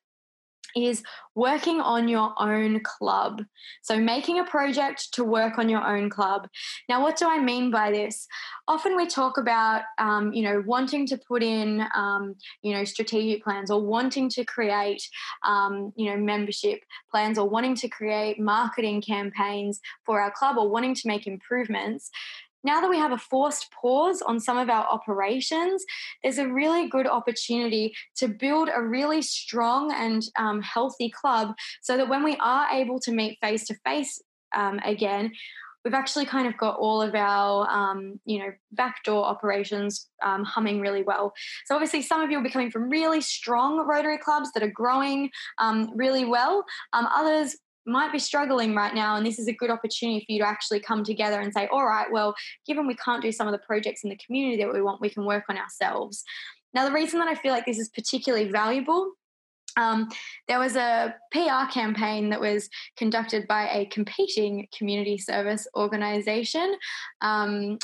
is working on your own club. So, making a project to work on your own club. Now, what do I mean by this? Often we talk about, um, you know, wanting to put in, um, you know, strategic plans or wanting to create, um, you know, membership plans or wanting to create marketing campaigns for our club or wanting to make improvements now that we have a forced pause on some of our operations, there's a really good opportunity to build a really strong and um, healthy club so that when we are able to meet face to face again, we've actually kind of got all of our um, you know backdoor operations um, humming really well. So obviously some of you will be coming from really strong rotary clubs that are growing um, really well. Um, others might be struggling right now and this is a good opportunity for you to actually come together and say all right well given we can't do some of the projects in the community that we want we can work on ourselves now the reason that i feel like this is particularly valuable um, there was a PR campaign that was conducted by a competing community service organisation um,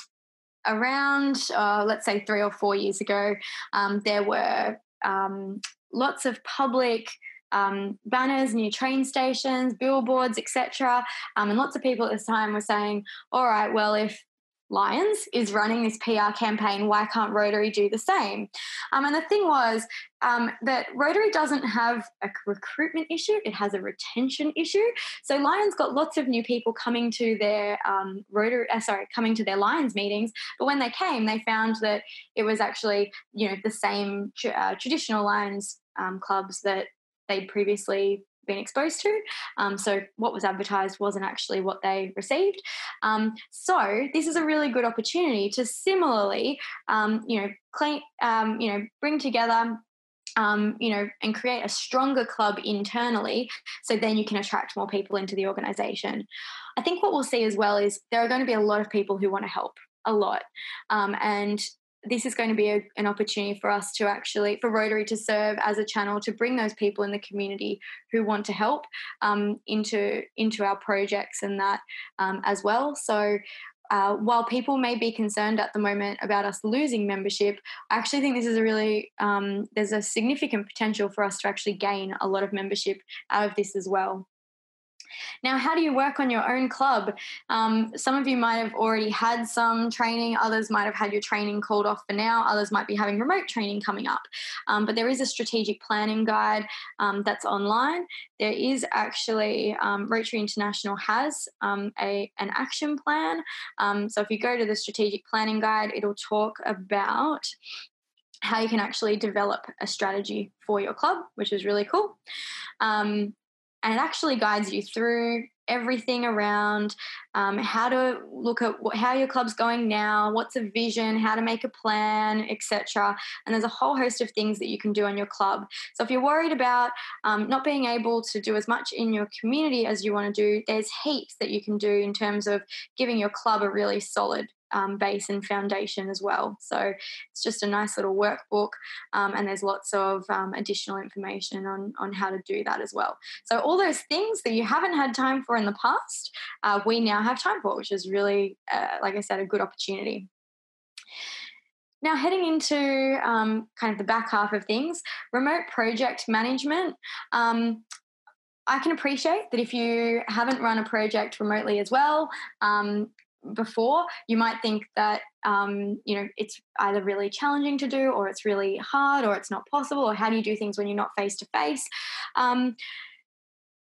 around, uh, let's say, three or four years ago. Um, there were um, lots of public um, banners new train stations, billboards, etc. Um, and lots of people at this time were saying, all right, well, if Lions is running this PR campaign. Why can't Rotary do the same? Um, and the thing was um, that Rotary doesn't have a recruitment issue; it has a retention issue. So Lions got lots of new people coming to their um, Rotary, uh, sorry, coming to their Lions meetings. But when they came, they found that it was actually you know the same uh, traditional Lions um, clubs that they'd previously been exposed to. Um, so what was advertised wasn't actually what they received. Um, so this is a really good opportunity to similarly, um, you know, clean, um, you know, bring together. Um, you know, and create a stronger club internally, so then you can attract more people into the organization. I think what we'll see as well is there are going to be a lot of people who want to help, a lot, um, and this is going to be a, an opportunity for us to actually for rotary to serve as a channel to bring those people in the community who want to help um, into into our projects and that um, as well so uh, while people may be concerned at the moment about us losing membership, I actually think this is a really um, there's a significant potential for us to actually gain a lot of membership out of this as well. Now, how do you work on your own club? Um, some of you might have already had some training, others might have had your training called off for now, others might be having remote training coming up. Um, but there is a strategic planning guide um, that's online. There is actually, um, Rotary International has um, a, an action plan. Um, so if you go to the strategic planning guide, it'll talk about how you can actually develop a strategy for your club, which is really cool. Um, and it actually guides you through everything around um, how to look at what, how your club's going now, what's a vision, how to make a plan, etc. And there's a whole host of things that you can do on your club. So if you're worried about um, not being able to do as much in your community as you want to do, there's heaps that you can do in terms of giving your club a really solid um, base and foundation as well. So it's just a nice little workbook, um, and there's lots of um, additional information on, on how to do that as well. So, all those things that you haven't had time for in the past, uh, we now have time for, which is really, uh, like I said, a good opportunity. Now, heading into um, kind of the back half of things, remote project management. Um, I can appreciate that if you haven't run a project remotely as well, um, before, you might think that um, you know it's either really challenging to do, or it's really hard, or it's not possible, or how do you do things when you're not face to face?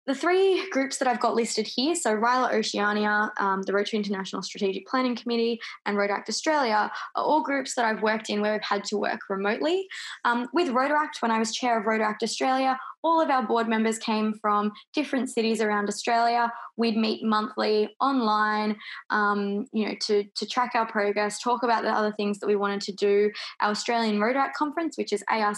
The three groups that I've got listed here, so RYLA Oceania, um, the Rotary International Strategic Planning Committee, and Rotaract Australia, are all groups that I've worked in where we've had to work remotely. Um, with Rotaract, when I was chair of Rotaract Australia, all of our board members came from different cities around Australia. We'd meet monthly online, um, you know, to, to track our progress, talk about the other things that we wanted to do. Our Australian Rotaract Conference, which is ARC,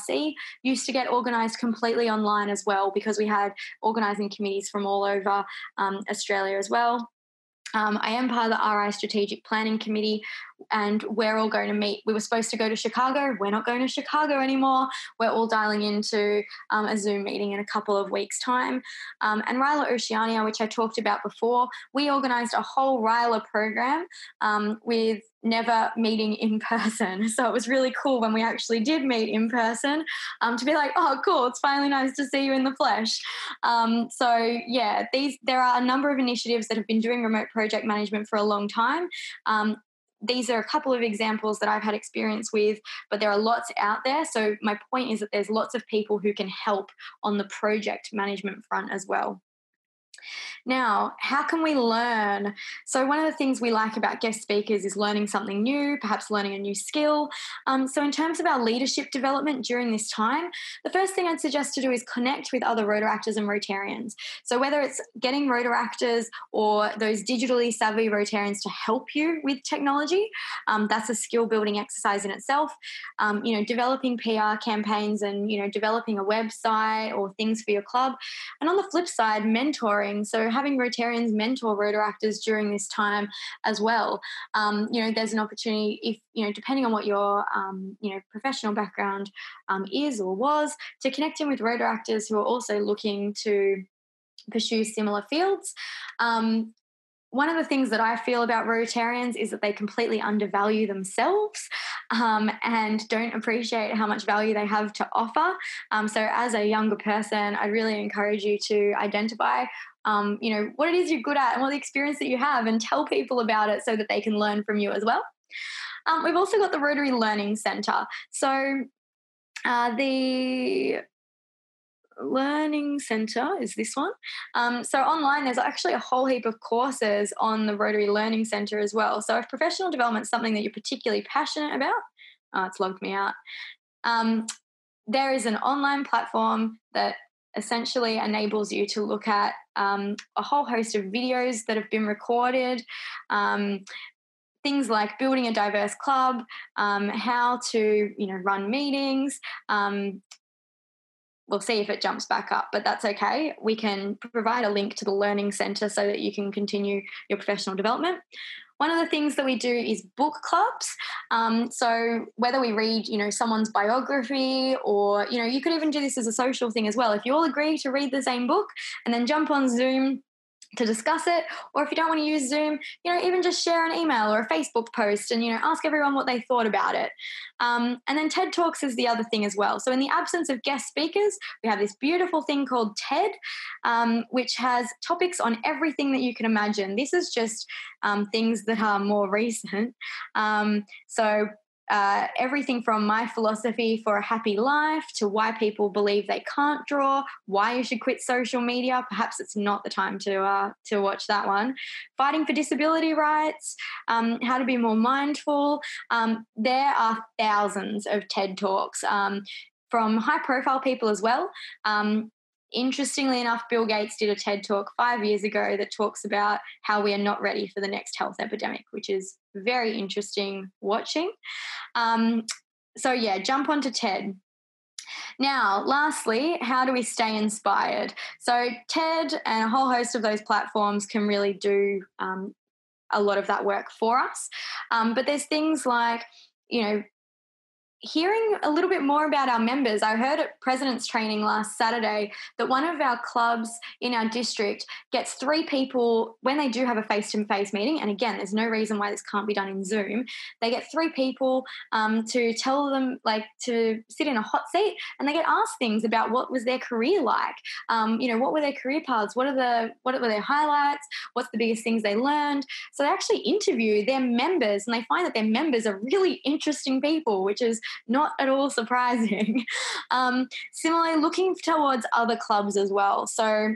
used to get organised completely online as well because we had organising committees from all over um, Australia as well. Um, I am part of the RI Strategic Planning Committee, and we're all going to meet. We were supposed to go to Chicago. We're not going to Chicago anymore. We're all dialing into um, a Zoom meeting in a couple of weeks' time. Um, and RYLA Oceania, which I talked about before, we organised a whole RYLA program um, with never meeting in person. So it was really cool when we actually did meet in person um, to be like, oh, cool, it's finally nice to see you in the flesh. Um, so yeah, these there are a number of initiatives that have been doing remote project management for a long time. Um, these are a couple of examples that I've had experience with, but there are lots out there. So, my point is that there's lots of people who can help on the project management front as well. Now, how can we learn? So, one of the things we like about guest speakers is learning something new, perhaps learning a new skill. Um, so, in terms of our leadership development during this time, the first thing I'd suggest to do is connect with other Rotaractors and Rotarians. So, whether it's getting Rotaractors or those digitally savvy Rotarians to help you with technology, um, that's a skill building exercise in itself. Um, you know, developing PR campaigns and, you know, developing a website or things for your club. And on the flip side, mentoring. So, having Rotarians mentor Rotaractors during this time as well. Um, you know, there's an opportunity if you know, depending on what your um, you know professional background um, is or was, to connect in with Rotaractors who are also looking to pursue similar fields. Um, one of the things that I feel about Rotarians is that they completely undervalue themselves um, and don't appreciate how much value they have to offer. Um, so, as a younger person, I'd really encourage you to identify. Um, you know what it is you're good at and what the experience that you have and tell people about it so that they can learn from you as well um, we've also got the rotary learning centre so uh, the Learning Centre is this one. Um, so online, there's actually a whole heap of courses on the Rotary Learning Centre as well. So if professional development is something that you're particularly passionate about, oh, it's logged me out. Um, there is an online platform that essentially enables you to look at um, a whole host of videos that have been recorded. Um, things like building a diverse club, um, how to you know run meetings, um, we'll see if it jumps back up, but that's okay. We can provide a link to the Learning Centre so that you can continue your professional development. One of the things that we do is book clubs. Um, so whether we read, you know, someone's biography, or you know, you could even do this as a social thing as well. If you all agree to read the same book and then jump on Zoom to discuss it or if you don't want to use zoom you know even just share an email or a facebook post and you know ask everyone what they thought about it. Um, and then ted talks is the other thing as well. So in the absence of guest speakers we have this beautiful thing called ted um, which has topics on everything that you can imagine. This is just um, things that are more recent. Um, so uh, everything from my philosophy for a happy life to why people believe they can't draw, why you should quit social media. Perhaps it's not the time to uh, to watch that one. Fighting for disability rights, um, how to be more mindful. Um, there are thousands of TED talks. Um, from high profile people as well. Um, Interestingly enough, Bill Gates did a TED talk five years ago that talks about how we are not ready for the next health epidemic, which is very interesting watching. Um, so, yeah, jump onto TED. Now, lastly, how do we stay inspired? So, TED and a whole host of those platforms can really do um, a lot of that work for us. Um, but there's things like, you know, hearing a little bit more about our members. I heard at President's Training last Saturday that one of our clubs in our district gets three people when they do have a face to face meeting. And again, there's no reason why this can't be done in Zoom. They get three people um, to tell them, like, to sit in a hot seat and they get asked things about what was their career like. Um, you know, what were their career paths? What are the what were their highlights? What's the biggest things they learned? So they actually interview their members and they find that their members are really interesting people, which is not at all surprising. Um, similarly, looking towards other clubs as well. So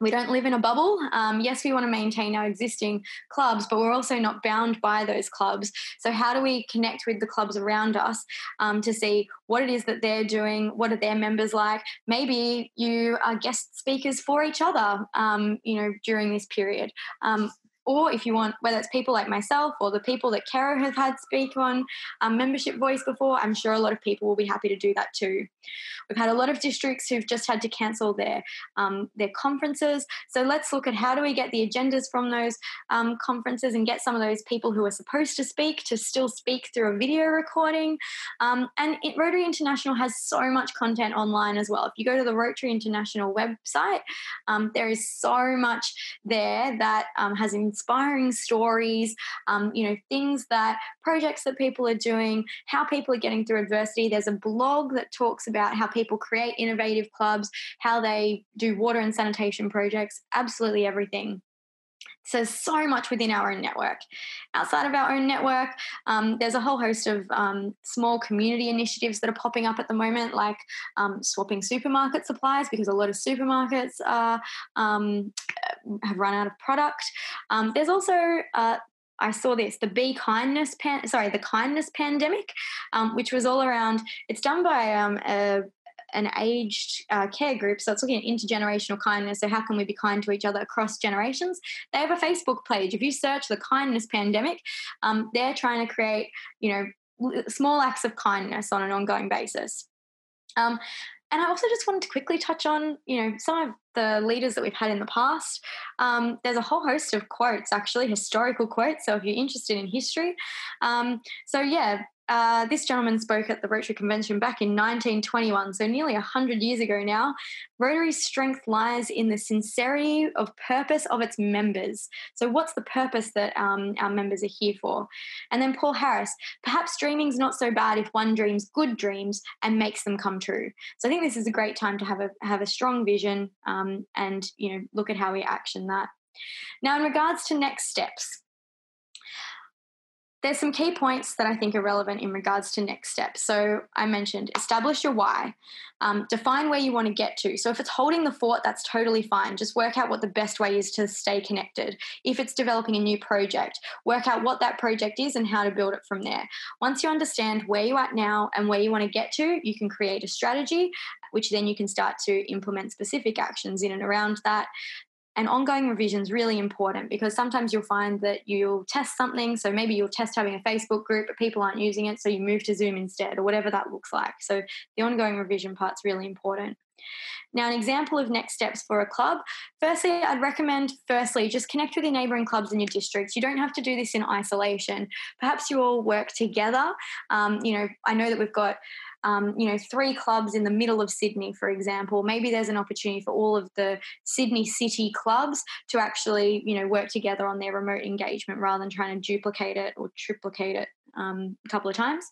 we don't live in a bubble. Um, yes, we want to maintain our existing clubs, but we're also not bound by those clubs. So, how do we connect with the clubs around us um, to see what it is that they're doing? What are their members like? Maybe you are guest speakers for each other, um, you know, during this period. Or if you want, whether it's people like myself or the people that Kara has had speak on um, membership voice before, I'm sure a lot of people will be happy to do that too. We've had a lot of districts who've just had to cancel their um, their conferences. So let's look at how do we get the agendas from those um, conferences and get some of those people who are supposed to speak to still speak through a video recording. Um, and it, Rotary International has so much content online as well. If you go to the Rotary International website, um, there is so much there that um, has in inspiring stories, um, you know, things that projects that people are doing, how people are getting through adversity. There's a blog that talks about how people create innovative clubs, how they do water and sanitation projects, absolutely everything. So, so much within our own network. Outside of our own network, um, there's a whole host of um, small community initiatives that are popping up at the moment, like um, swapping supermarket supplies because a lot of supermarkets are, um, have run out of product. Um, there's also uh, I saw this, the Be Kindness, pan- sorry, the Kindness Pandemic, um, which was all around. It's done by um, a, an aged uh, care group. So it's looking at intergenerational kindness. So, how can we be kind to each other across generations? They have a Facebook page. If you search the kindness pandemic, um, they're trying to create, you know, small acts of kindness on an ongoing basis. Um, and I also just wanted to quickly touch on, you know, some of the leaders that we've had in the past. Um, there's a whole host of quotes, actually, historical quotes. So if you're interested in history, um, so yeah, uh, this gentleman spoke at the Rotary Convention back in 1921, so nearly 100 years ago now. Rotary's strength lies in the sincerity of purpose of its members. So, what's the purpose that um, our members are here for? And then Paul Harris, perhaps dreaming's not so bad if one dreams good dreams and makes them come true. So, I think this is a great time to have a have a strong vision um, and you know look at how we action that. Now, in regards to next steps, there's some key points that I think are relevant in regards to next steps. So I mentioned establish your why, um, define where you want to get to. So if it's holding the fort, that's totally fine. Just work out what the best way is to stay connected. If it's developing a new project, work out what that project is and how to build it from there. Once you understand where you're at now and where you want to get to, you can create a strategy, which then you can start to implement specific actions in and around that and ongoing revision is really important because sometimes you'll find that you'll test something. So maybe you'll test having a Facebook group, but people aren't using it. So you move to Zoom instead, or whatever that looks like. So the ongoing revision part's really important. Now, an example of next steps for a club. Firstly, I'd recommend, firstly, just connect with your neighbouring clubs in your districts. You don't have to do this in isolation. Perhaps you all work together. Um, you know, I know that we've got um, you know, three clubs in the middle of Sydney, for example, maybe there's an opportunity for all of the Sydney city clubs to actually, you know, work together on their remote engagement rather than trying to duplicate it or triplicate it um, a couple of times.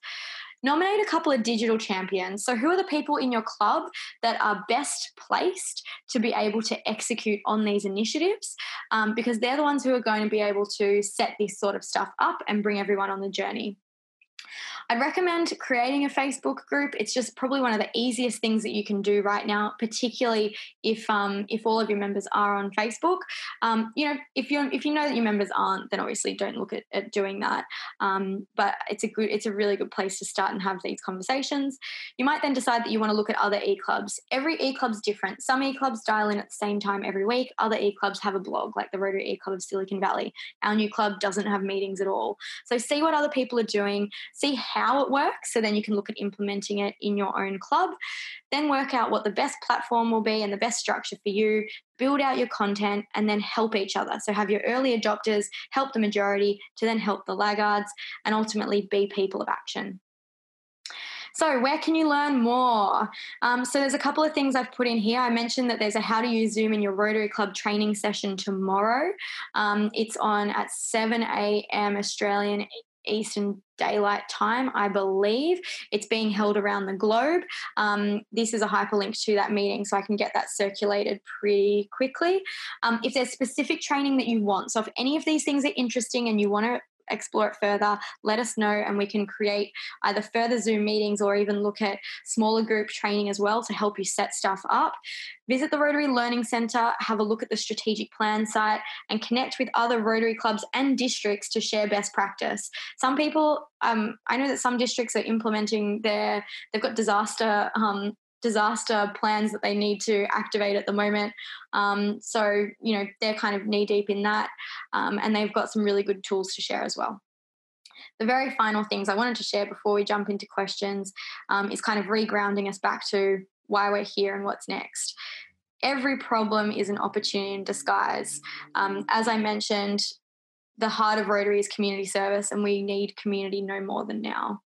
Nominate a couple of digital champions. So, who are the people in your club that are best placed to be able to execute on these initiatives? Um, because they're the ones who are going to be able to set this sort of stuff up and bring everyone on the journey. I'd recommend creating a Facebook group. It's just probably one of the easiest things that you can do right now, particularly if um, if all of your members are on Facebook. Um, you know, if you if you know that your members aren't, then obviously don't look at, at doing that. Um, but it's a good, it's a really good place to start and have these conversations. You might then decide that you want to look at other e clubs. Every e club's different. Some e clubs dial in at the same time every week. Other e clubs have a blog, like the Rotary E Club of Silicon Valley. Our new club doesn't have meetings at all. So see what other people are doing. See how it works. So then you can look at implementing it in your own club. Then work out what the best platform will be and the best structure for you. Build out your content and then help each other. So have your early adopters help the majority to then help the laggards and ultimately be people of action. So, where can you learn more? Um, so, there's a couple of things I've put in here. I mentioned that there's a How to Use Zoom in Your Rotary Club training session tomorrow. Um, it's on at 7 a.m. Australian Eastern Daylight Time, I believe. It's being held around the globe. Um, this is a hyperlink to that meeting, so I can get that circulated pretty quickly. Um, if there's specific training that you want, so if any of these things are interesting and you want to explore it further, let us know and we can create either further Zoom meetings or even look at smaller group training as well to help you set stuff up. Visit the Rotary Learning Centre, have a look at the strategic plan site, and connect with other Rotary clubs and districts to share best practice. Some people, um, I know that some districts are implementing their, they've got disaster um, disaster plans that they need to activate at the moment. Um, so, you know, they're kind of knee deep in that. Um, and they've got some really good tools to share as well. The very final things I wanted to share before we jump into questions um, is kind of regrounding us back to why we're here and what's next. Every problem is an opportunity in disguise. Um, as I mentioned, the heart of Rotary is community service, and we need community no more than now.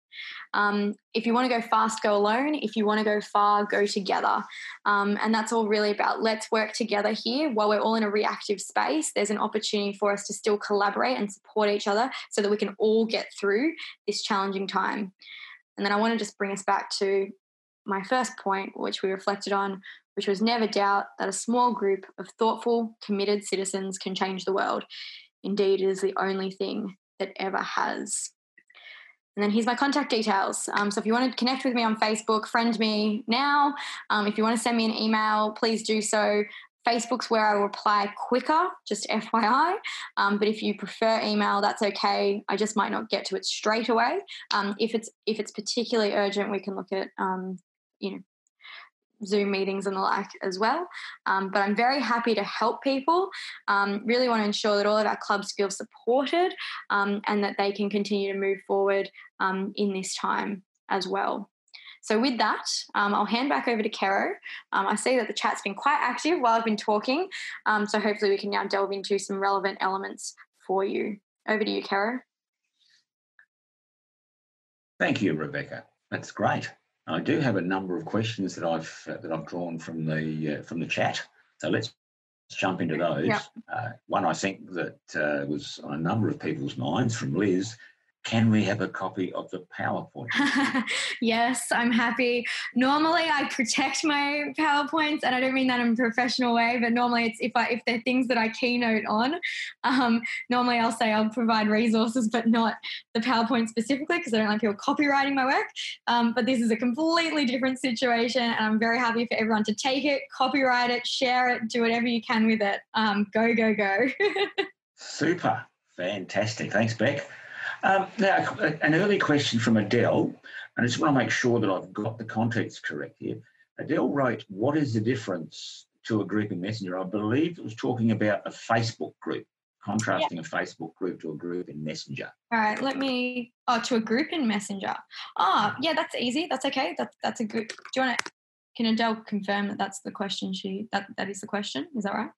Um, if you want to go fast, go alone. If you want to go far, go together. Um, and that's all really about let's work together here. While we're all in a reactive space, there's an opportunity for us to still collaborate and support each other so that we can all get through this challenging time. And then I want to just bring us back to my first point, which we reflected on, which was never doubt that a small group of thoughtful, committed citizens can change the world. Indeed, it is the only thing that ever has. And then here's my contact details. Um, so if you want to connect with me on Facebook, friend me now. Um, if you want to send me an email, please do so. Facebook's where I reply quicker, just FYI. Um, but if you prefer email, that's okay. I just might not get to it straight away. Um, if it's if it's particularly urgent, we can look at um, you know Zoom meetings and the like as well. Um, but I'm very happy to help people. Um, really want to ensure that all of our clubs feel supported um, and that they can continue to move forward um, in this time as well. So, with that, um, I'll hand back over to Kero. Um, I see that the chat's been quite active while I've been talking. so, hopefully, we can now delve into some relevant elements for you. Over to you, Kero. Thank you, Rebecca. That's great. I do have a number of questions that I've uh, that I've drawn from the uh, from the chat. So let's jump into those. Uh, one I think that uh, was on a number of people's minds from Liz can we have a copy of the PowerPoint? yes, I'm happy. Normally, I protect my PowerPoints, and I don't mean that in a professional way, but normally it's if I if they're things that I keynote on. Um, normally, I'll say I'll provide resources, but not the PowerPoint specifically because I don't like people copywriting my work. Um, but this is a completely different situation, and I'm very happy for everyone to take it, copyright it, share it, do whatever you can with it. Um, go, go, go. Super. Fantastic. Thanks, Beck. Um, now, an early question from Adele, and I just want to make sure that I've got the context correct here. Adele wrote, What is the difference to a group in Messenger? I believe it was talking about a Facebook group, contrasting yeah. a Facebook group to a group in Messenger. All right, let me, oh, to a group in Messenger. Ah, oh, yeah, that's easy. That's okay. That, that's a good, do you want to, can Adele confirm that that's the question she, that, that is the question? Is that right?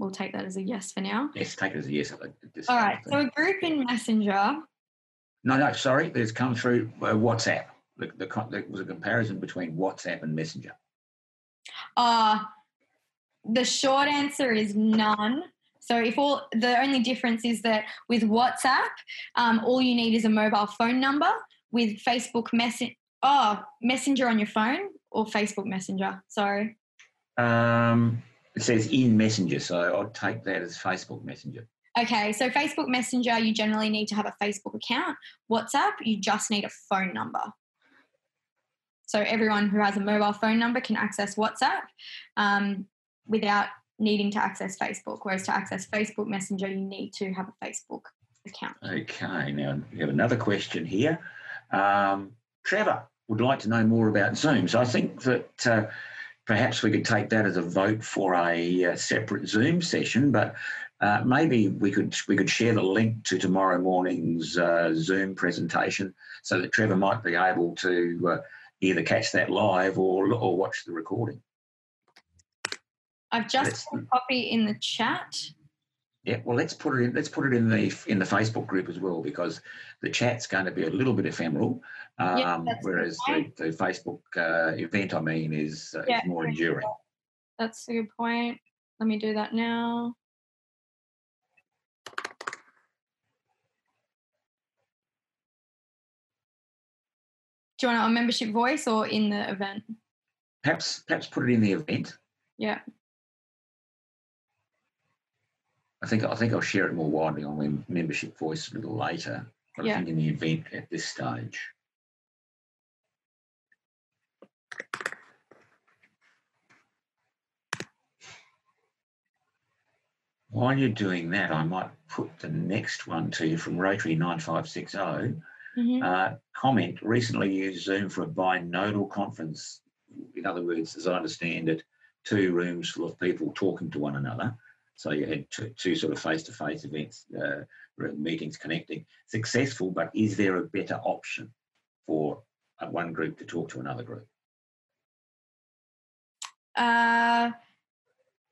We'll take that as a yes for now. Yes, take it as a yes. All right. So a group in Messenger. No, no, sorry. There's come through uh, WhatsApp. The, the, there was a comparison between WhatsApp and Messenger. Uh, the short answer is none. So if all the only difference is that with WhatsApp, um, all you need is a mobile phone number. With Facebook Messenger, oh, Messenger on your phone or Facebook Messenger. Sorry. Um, it says in Messenger, so I'd take that as Facebook Messenger. Okay, so Facebook Messenger, you generally need to have a Facebook account. WhatsApp, you just need a phone number. So everyone who has a mobile phone number can access WhatsApp um, without needing to access Facebook. Whereas to access Facebook Messenger, you need to have a Facebook account. Okay, now we have another question here. Um, Trevor would like to know more about Zoom. So I think that uh, perhaps we could take that as a vote for a, a uh, separate Zoom session, but uh, maybe we could we could share the link to tomorrow morning's uh, Zoom presentation so that Trevor might be able to uh, either catch that live or or watch the recording. I've just put a copy in the chat. Yeah, well, let's put it in. Let's put it in the in the Facebook group as well because the chat's going to be a little bit ephemeral, um, yeah, whereas the, the, Facebook uh, event, I mean, is, uh, yeah, is more enduring. That's a good point. Let me do that now. Do you want it on membership voice or in the event? Perhaps, perhaps put it in the event. Yeah. I think I think I'll share it more widely on membership voice a little later. But yeah. I think in the event at this stage. While you're doing that, I might put the next one to you from Rotary 9560. Mm-hmm. Uh, comment recently used Zoom for a binodal conference. In other words, as I understand it, two rooms full of people talking to one another. So you had two, two sort of face-to-face events, uh, meetings connecting. Successful, but is there a better option for one group to talk to another group? Uh,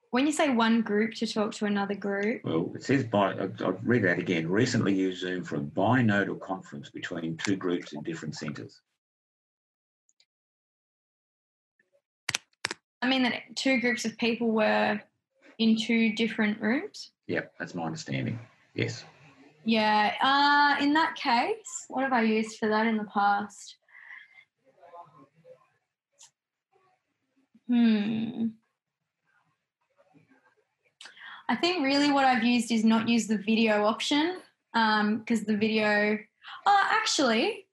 when you say one group to talk to another group, well, it says by. I'll read that again. Recently used Zoom for a binodal conference between two groups in different centres. I mean that two groups of people were in two different rooms? Yep, that's my understanding. Yes. Yeah. Uh, in that case, what have I used for that in the past? Hmm. I think really what I've used is not use the video option because um, the video. Oh, actually,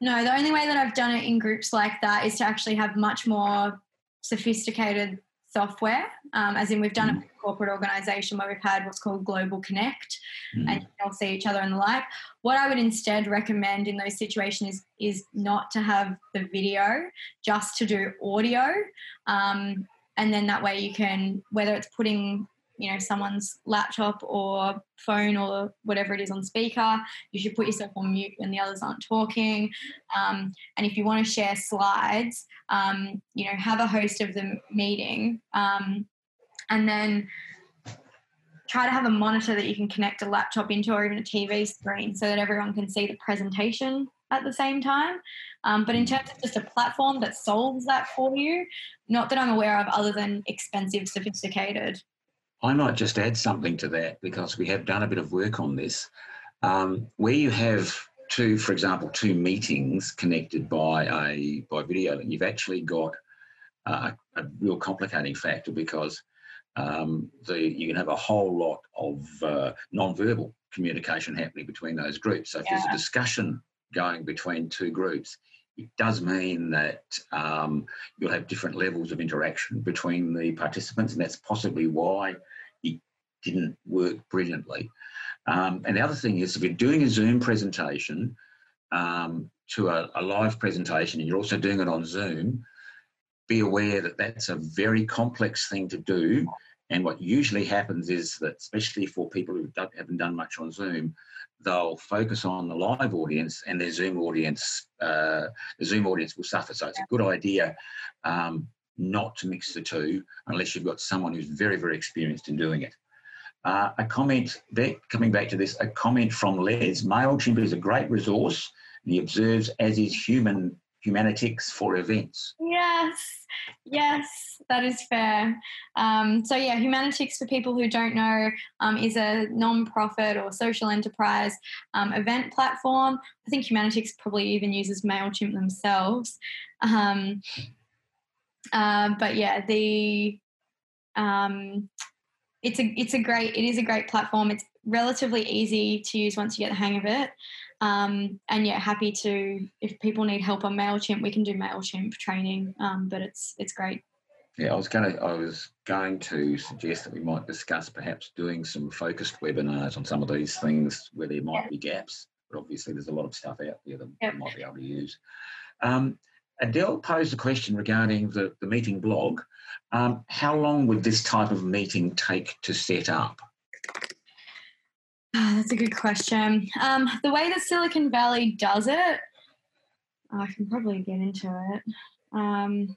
no. The only way that I've done it in groups like that is to actually have much more sophisticated software, um, as in we've done mm. it a corporate organisation where we've had what's called Global Connect, mm. and you all see each other and the like. What I would instead recommend in those situations is is not to have the video, just to do audio, um, and then that way you can whether it's putting you know someone's laptop or phone or whatever it is on speaker you should put yourself on mute when the others aren't talking um, and if you want to share slides um, you know have a host of the meeting um, and then try to have a monitor that you can connect a laptop into or even a TV screen so that everyone can see the presentation at the same time. Um, but in terms of just a platform that solves that for you, not that I'm aware of other than expensive, sophisticated. I might just add something to that because we have done a bit of work on this. Um, where you have two, for example, two meetings connected by a by video link, you've actually got uh, a real complicating factor because um, the, you can have a whole lot of uh, non-verbal communication happening between those groups. So if yeah. there's a discussion going between two groups, it does mean that um, you'll have different levels of interaction between the participants, and that's possibly why it didn't work brilliantly. Um, and the other thing is, if you're doing a Zoom presentation um, to a, a, live presentation and you're also doing it on Zoom, be aware that that's a very complex thing to do. And what usually happens is that, especially for people who haven't done much on Zoom, they'll focus on the live audience and their Zoom audience, uh, the Zoom audience will suffer. So it's a good idea um, not to mix the two unless you've got someone who's very, very experienced in doing it. Uh, a comment, back, coming back to this, a comment from Les, MailChimp is a great resource he observes as is human Humanitix for events. Yes, yes, that is fair. Um, so, yeah, Humanitix, for people who don't know, um, is a non-profit or social enterprise um, event platform. I think Humanitix probably even uses MailChimp themselves. Um, uh, but yeah, the um, it's a it's a great it is a great platform. It's relatively easy to use once you get the hang of it. Um, and yeah, happy to if people need help on Mailchimp, we can do Mailchimp training. Um, but it's it's great. Yeah, I was going to I was going to suggest that we might discuss perhaps doing some focused webinars on some of these things where there might yeah. be gaps. But obviously, there's a lot of stuff out there that yep. we might be able to use. Um, Adele posed a question regarding the, the meeting blog. Um, how long would this type of meeting take to set up? Oh, that's a good question. Um, the way that Silicon Valley does it, I can probably get into it. Um,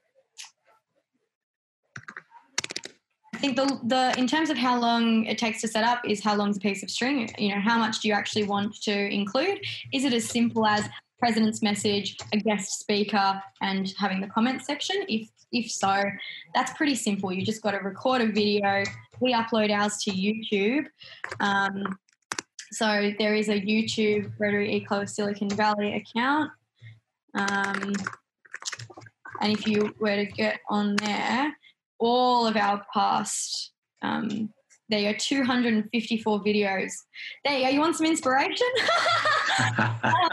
I think the the in terms of how long it takes to set up is how long's a piece of string. You know, how much do you actually want to include? Is it as simple as president's message, a guest speaker, and having the comment section? If if so, that's pretty simple. You just got to record a video. We upload ours to YouTube. Um, so there is a YouTube Rotary eClub Silicon Valley account. Um, and if you were to get on there, all of our past, um, there are 254 videos. There you go. You want some inspiration? um,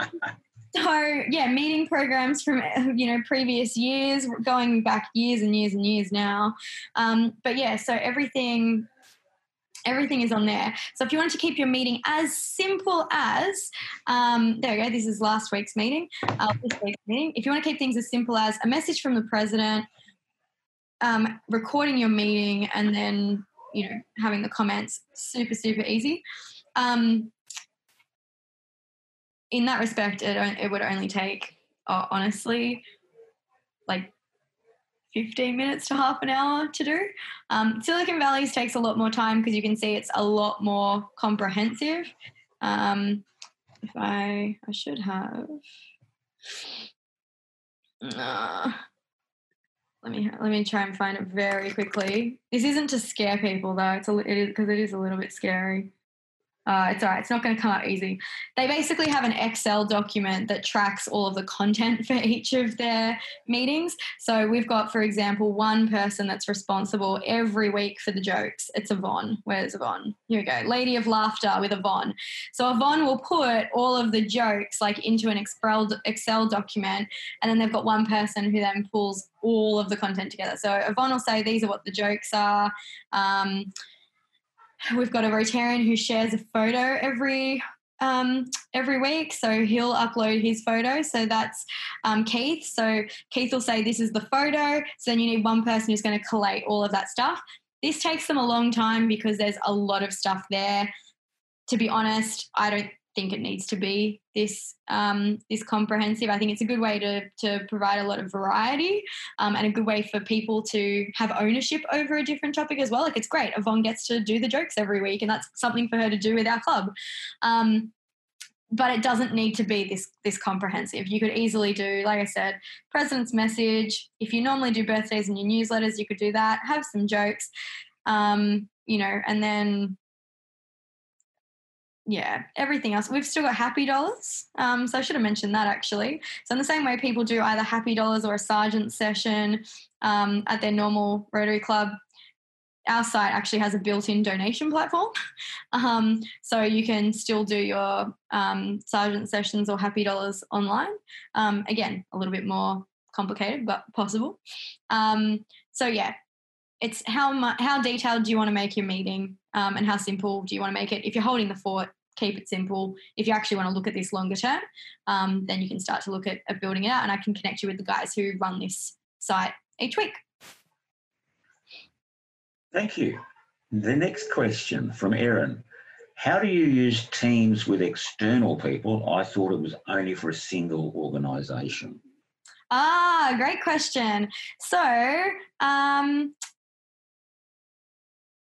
so yeah, meeting programs from you know previous years, going back years and years and years now. Um, but yeah, so everything everything is on there. So if you wanted to keep your meeting as simple as, um, there we go, this is last week's meeting, uh, this week's meeting. If you want to keep things as simple as a message from the president, um, recording your meeting, and then you know having the comments, super super easy. Um, in that respect, it it would only take, uh, honestly, like 15 minutes to half an hour to do. Um, Silicon Valley's takes a lot more time because you can see it's a lot more comprehensive. Um, if I, I should have. Uh, let me let me try and find it very quickly. This isn't to scare people though. It's a it is because it is a little bit scary. Uh, it's all right. It's not going to come out easy. They basically have an Excel document that tracks all of the content for each of their meetings. So we've got, for example, one person that's responsible every week for the jokes. It's Yvonne. Where's Yvonne? Here we go. Lady of Laughter with Yvonne. So Yvonne will put all of the jokes like into an Excel document, and then they've got one person who then pulls all of the content together. So Yvonne will say, "These are what the jokes are." Um, We've got a Rotarian who shares a photo every um, every week. So he'll upload his photo. So that's um, Keith. So Keith will say, This is the photo. So then you need one person who's going to collate all of that stuff. This takes them a long time because there's a lot of stuff there. To be honest, I don't think it needs to be this um, this comprehensive. I think it's a good way to to provide a lot of variety um, and a good way for people to have ownership over a different topic as well. Like it's great. Yvonne gets to do the jokes every week, and that's something for her to do with our club. Um, but it doesn't need to be this this comprehensive. You could easily do, like I said, president's message. If you normally do birthdays in your newsletters, you could do that. Have some jokes, um, you know, and then yeah, everything else. We've still got happy dollars. Um, so I should have mentioned that actually. So in the same way people do either happy dollars or a sergeant session um, at their normal Rotary Club, our site actually has a built-in donation platform. um, so you can still do your um, sergeant sessions or happy dollars online. Um, again, a little bit more complicated, but possible. Um, so yeah, it's how much, how detailed do you want to make your meeting, um, and how simple do you want to make it? If you're holding the fort, keep it simple. If you actually want to look at this longer term, um, then you can start to look at, at building it out. And I can connect you with the guys who run this site each week. Thank you. The next question from Erin. How do you use Teams with external people? I thought it was only for a single organisation. Ah, great question. So, um,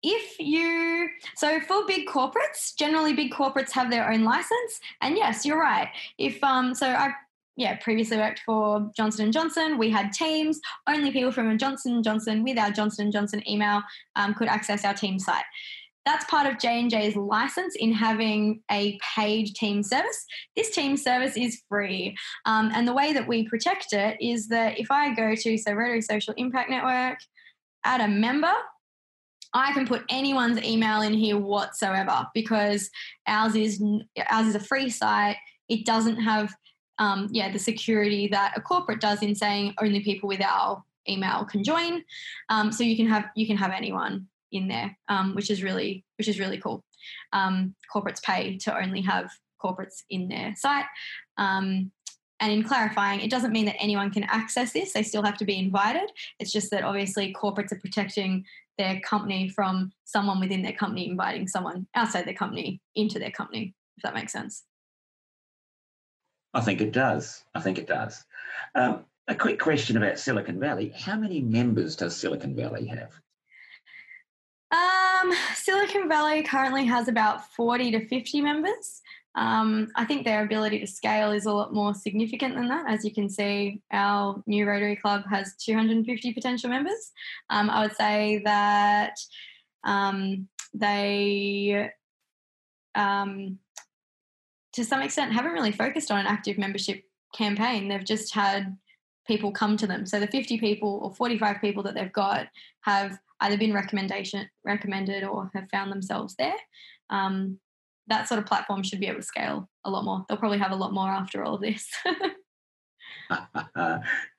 if you so for big corporates generally big corporates have their own license. And yes you're right. If um so i yeah previously worked for johnson & johnson. We had teams. Only people from johnson & johnson with our johnson & johnson email um, could access our team site. That's part of j&j's license in having a paid team service. This team service is free. Um, and the way that we protect it is that if i go to so rotary social impact network add a member I can put anyone's email in here whatsoever because ours is ours is a free site. It doesn't have um, yeah the security that a corporate does in saying only people with our email can join. Um, so you can have you can have anyone in there, um, which is really which is really cool. Um, corporates pay to only have corporates in their site. Um, and in clarifying, it doesn't mean that anyone can access this. They still have to be invited. It's just that obviously corporates are protecting their company from someone within their company inviting someone outside their company into their company, if that makes sense. I think it does. I think it does. Um, a quick question about Silicon Valley. How many members does Silicon Valley have? Um, Silicon Valley currently has about 40 to 50 members. Um, I think their ability to scale is a lot more significant than that. As you can see, our new Rotary Club has 250 potential members. Um, I would say that um, they, um, to some extent, haven't really focused on an active membership campaign. They've just had people come to them. So the 50 people or 45 people that they've got have either been recommendation recommended or have found themselves there. Um, that sort of platform should be able to scale a lot more. They'll probably have a lot more after all of this.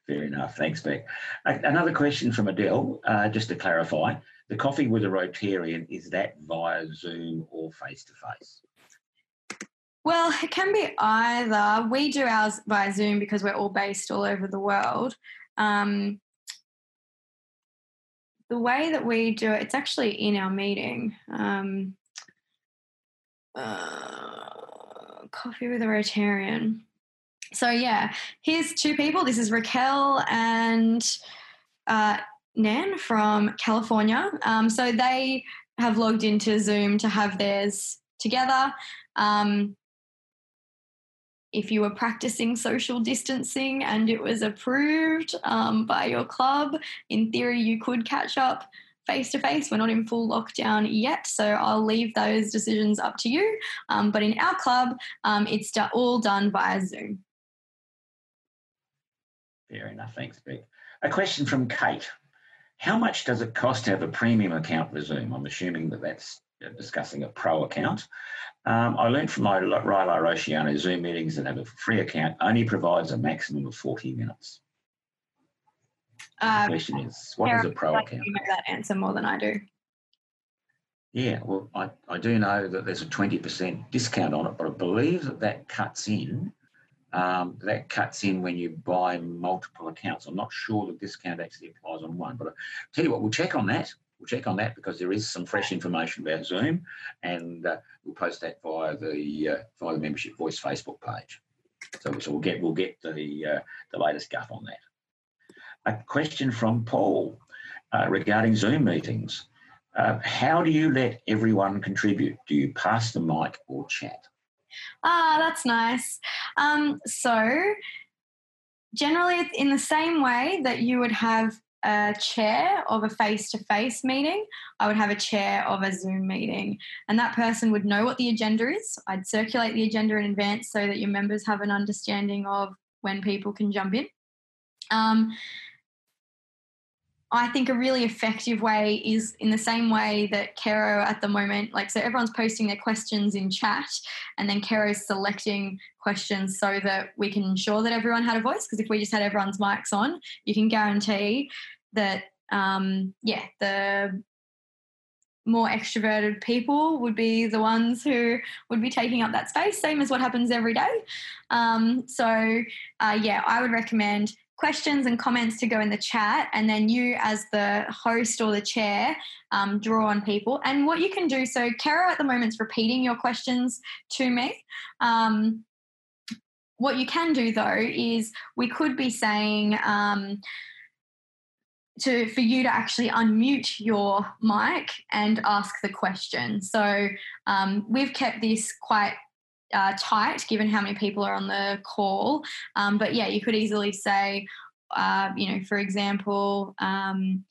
Fair enough. Thanks, Beck. Another question from Adele, uh, just to clarify. The coffee with a Rotarian, is that via Zoom or face to face? Well, it can be either. We do ours via Zoom because we're all based all over the world. Um, the way that we do it, it's actually in our meeting. Um, uh, coffee with a Rotarian. So yeah, here's two people. This is Raquel and uh, Nan from California. Um, so they have logged into Zoom to have theirs together. Um, if you were practicing social distancing and it was approved um, by your club, in theory, you could catch up face to face. We're not in full lockdown yet, so I'll leave those decisions up to you. Um, but in our club, um, it's all done via Zoom. Fair enough. Thanks, Beck. A question from Kate. How much does it cost to have a premium account for Zoom? I'm assuming that that's discussing a pro account. Um, I learned from my Rilo Rosciano Zoom meetings that have a free account only provides a maximum of 40 minutes. Uh, the question is, what is a pro account? You know that answer more than I do. Yeah, well, I, I do know that there's a 20% discount on it, but I believe that that cuts in. Um, that cuts in when you buy multiple accounts. I'm not sure the discount actually applies on one, but I tell you what, we'll check on that. we'll check on that because there is some fresh information about Zoom, and uh, we'll post that via the uh, via the membership voice Facebook page. So, so we'll get we'll get the uh, the latest guff on that. A question from Paul uh, regarding Zoom meetings. Uh, how do you let everyone contribute? Do you pass the mic or chat? Ah, that's nice. Um, so, generally, in the same way that you would have a chair of a face to face meeting, I would have a chair of a Zoom meeting. And that person would know what the agenda is. I'd circulate the agenda in advance so that your members have an understanding of when people can jump in. Um, I think a really effective way is in the same way that Kara at the moment, like, so everyone's posting their questions in chat, and then Kara's selecting questions so that we can ensure that everyone had a voice. Because if we just had everyone's mics on, you can guarantee that, um, yeah, the more extroverted people would be the ones who would be taking up that space, same as what happens every day. Um, so, uh, yeah, I would recommend questions and comments to go in the chat, and then you, as the host or the chair, um, draw on people. And what you can do so, Kara at the moment is repeating your questions to me. Um, what you can do though is we could be saying, um, to for you to actually unmute your mic and ask the question. So um, we've kept this quite uh, tight given how many people are on the call. Um, but yeah, you could easily say, uh, you know, for example, um,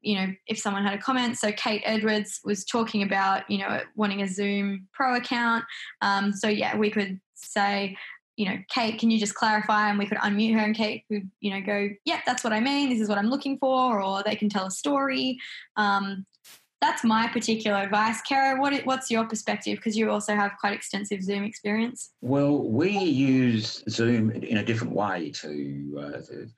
you know, if someone had a comment. So Kate Edwards was talking about, you know, wanting a Zoom Pro account. Um, so yeah, we could say, you know, Kate, can you just clarify? And we could unmute her, and Kate could, you know, go, yeah, that's what I mean. This is what I'm looking for, or they can tell a story. Um, that's my particular advice. Kara, what, what's your perspective? Because you also have quite extensive Zoom experience. Well, we use Zoom in a different way to, uh, to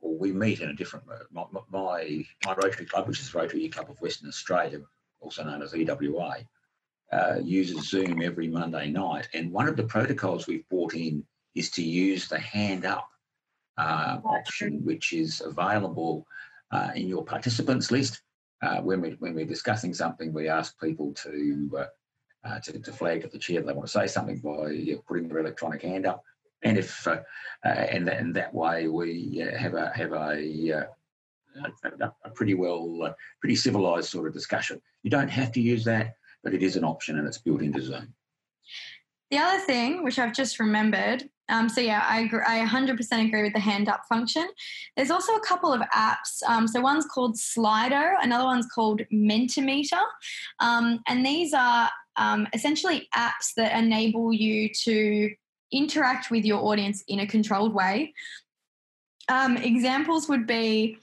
or we meet in a different my, my, my Rotary Club, which is the Rotary Club of Western Australia, also known as EWA, uh, uses Zoom every Monday night. And one of the protocols we've brought in is to use the hand up uh, option, which is available uh, in your participants list uh, when, we, when we're discussing something, we ask people to, uh, uh, to, to, flag to the chair that they want to say something by putting their electronic hand up. And if uh, uh, and, that, and that way we have a have a a pretty well, pretty civilised sort of discussion. You don't have to use that, but it is an option and it's built into Zoom. The other thing, which I've just remembered, um, so yeah, I, agree, I 100% agree with the hand up function. There's also a couple of apps. Um, so one's called Slido, another one's called Mentimeter, um, and these are um, essentially apps that enable you to interact with your audience in a controlled way. Um, examples would be.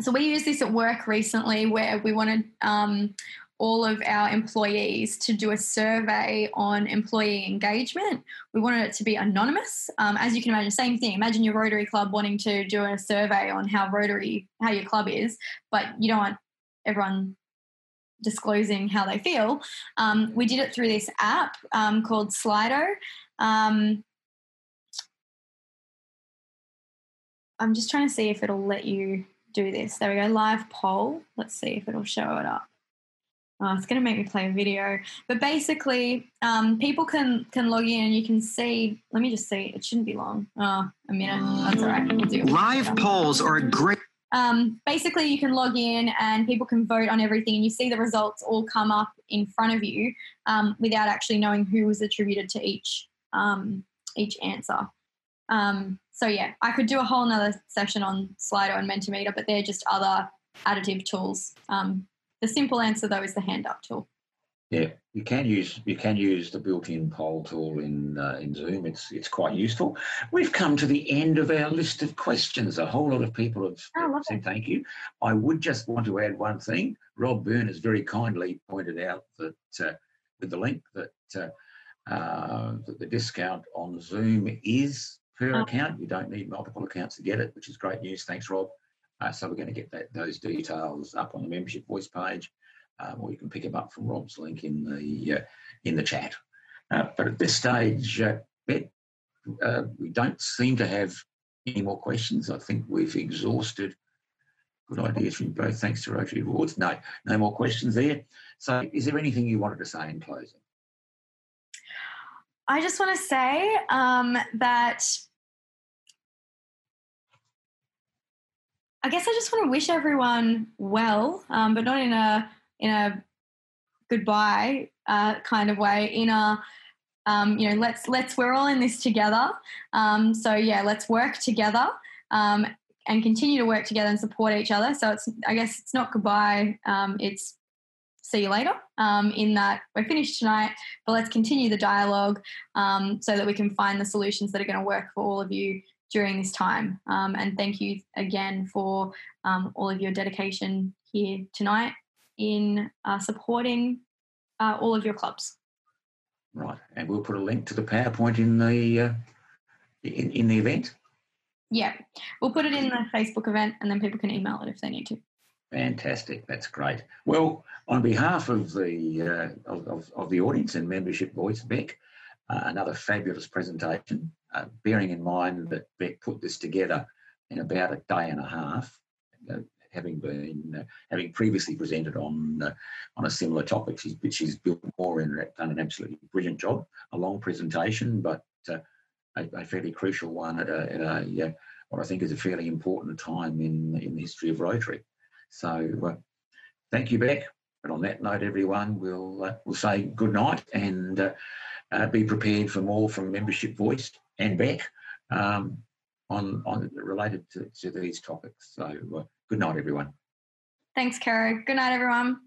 So we used this at work recently, where we wanted um, all of our employees to do a survey on employee engagement. We wanted it to be anonymous. Um, as you can imagine, same thing. Imagine your Rotary Club wanting to do a survey on how Rotary, how your club is, but you don't want everyone disclosing how they feel. Um, we did it through this app um, called Slido. Um, I'm just trying to see if it'll let you do this. There we go, live poll. Let's see if it'll show it up. Oh, it's going to make me play a video. But basically, um, people can can log in and you can see. Let me just see. It shouldn't be long. Oh, a minute. That's all right. We'll do it. Live polls are a great. Um, basically, you can log in and people can vote on everything, and you see the results all come up in front of you um, without actually knowing who was attributed to each um, each answer. Um, so yeah, I could do a whole nother session on Slido and Mentimeter, but they're just other additive tools um, the simple answer though is the hand up tool. Yeah, you can use you can use the built-in poll tool in uh, in Zoom. It's it's quite useful. We've come to the end of our list of questions. A whole lot of people have oh, said it. thank you. I would just want to add one thing. Rob Byrne has very kindly pointed out that uh, with the link that uh, uh that the discount on Zoom is per oh. account. You don't need multiple accounts to get it, which is great news. Thanks, Rob. Uh, so we're going to get that, those details up on the membership voice page, um, or you can pick them up from Rob's link in the uh, in the chat. Uh, but at this stage, uh, Bet, uh, we don't seem to have any more questions. I think we've exhausted Good ideas from both. Thanks to Rotary Awards. No, no more questions there. So, is there anything you wanted to say in closing? I just want to say um, that I guess I just want to wish everyone well, um, but not in a in a goodbye uh, kind of way. In a um, you know, let's let's we're all in this together. Um, so yeah, let's work together um, and continue to work together and support each other. So it's I guess it's not goodbye. Um, it's see you later. Um, in that we're finished tonight, but let's continue the dialogue so that we can find the solutions that are going to work for all of you during this time. Um, and thank you again for um, all of your dedication here tonight in uh, supporting uh, all of your clubs. Right, and we'll put a link to the PowerPoint in the uh, in, in the event. Yeah, we'll put it in the Facebook event, and then people can email it if they need to. Fantastic, that's great. Well, on behalf of the uh, of, of, the audience and membership voice, Beck, uh, another fabulous presentation uh, bearing in mind that Beck put this together in about a day and a half, uh, having been uh, having previously presented on uh, on a similar topic. She's, she's built more and done an absolutely brilliant job. A long presentation, but a, a, fairly crucial one at a, at a what I think is a fairly important time in in the history of Rotary. So, thank you, Beck. But on that note, everyone, we'll we'll say good night and. Be prepared for more from Membership Voice and Beck um, on, on related to, to these topics. So uh, good night, everyone. Thanks, Kara. Good night, everyone.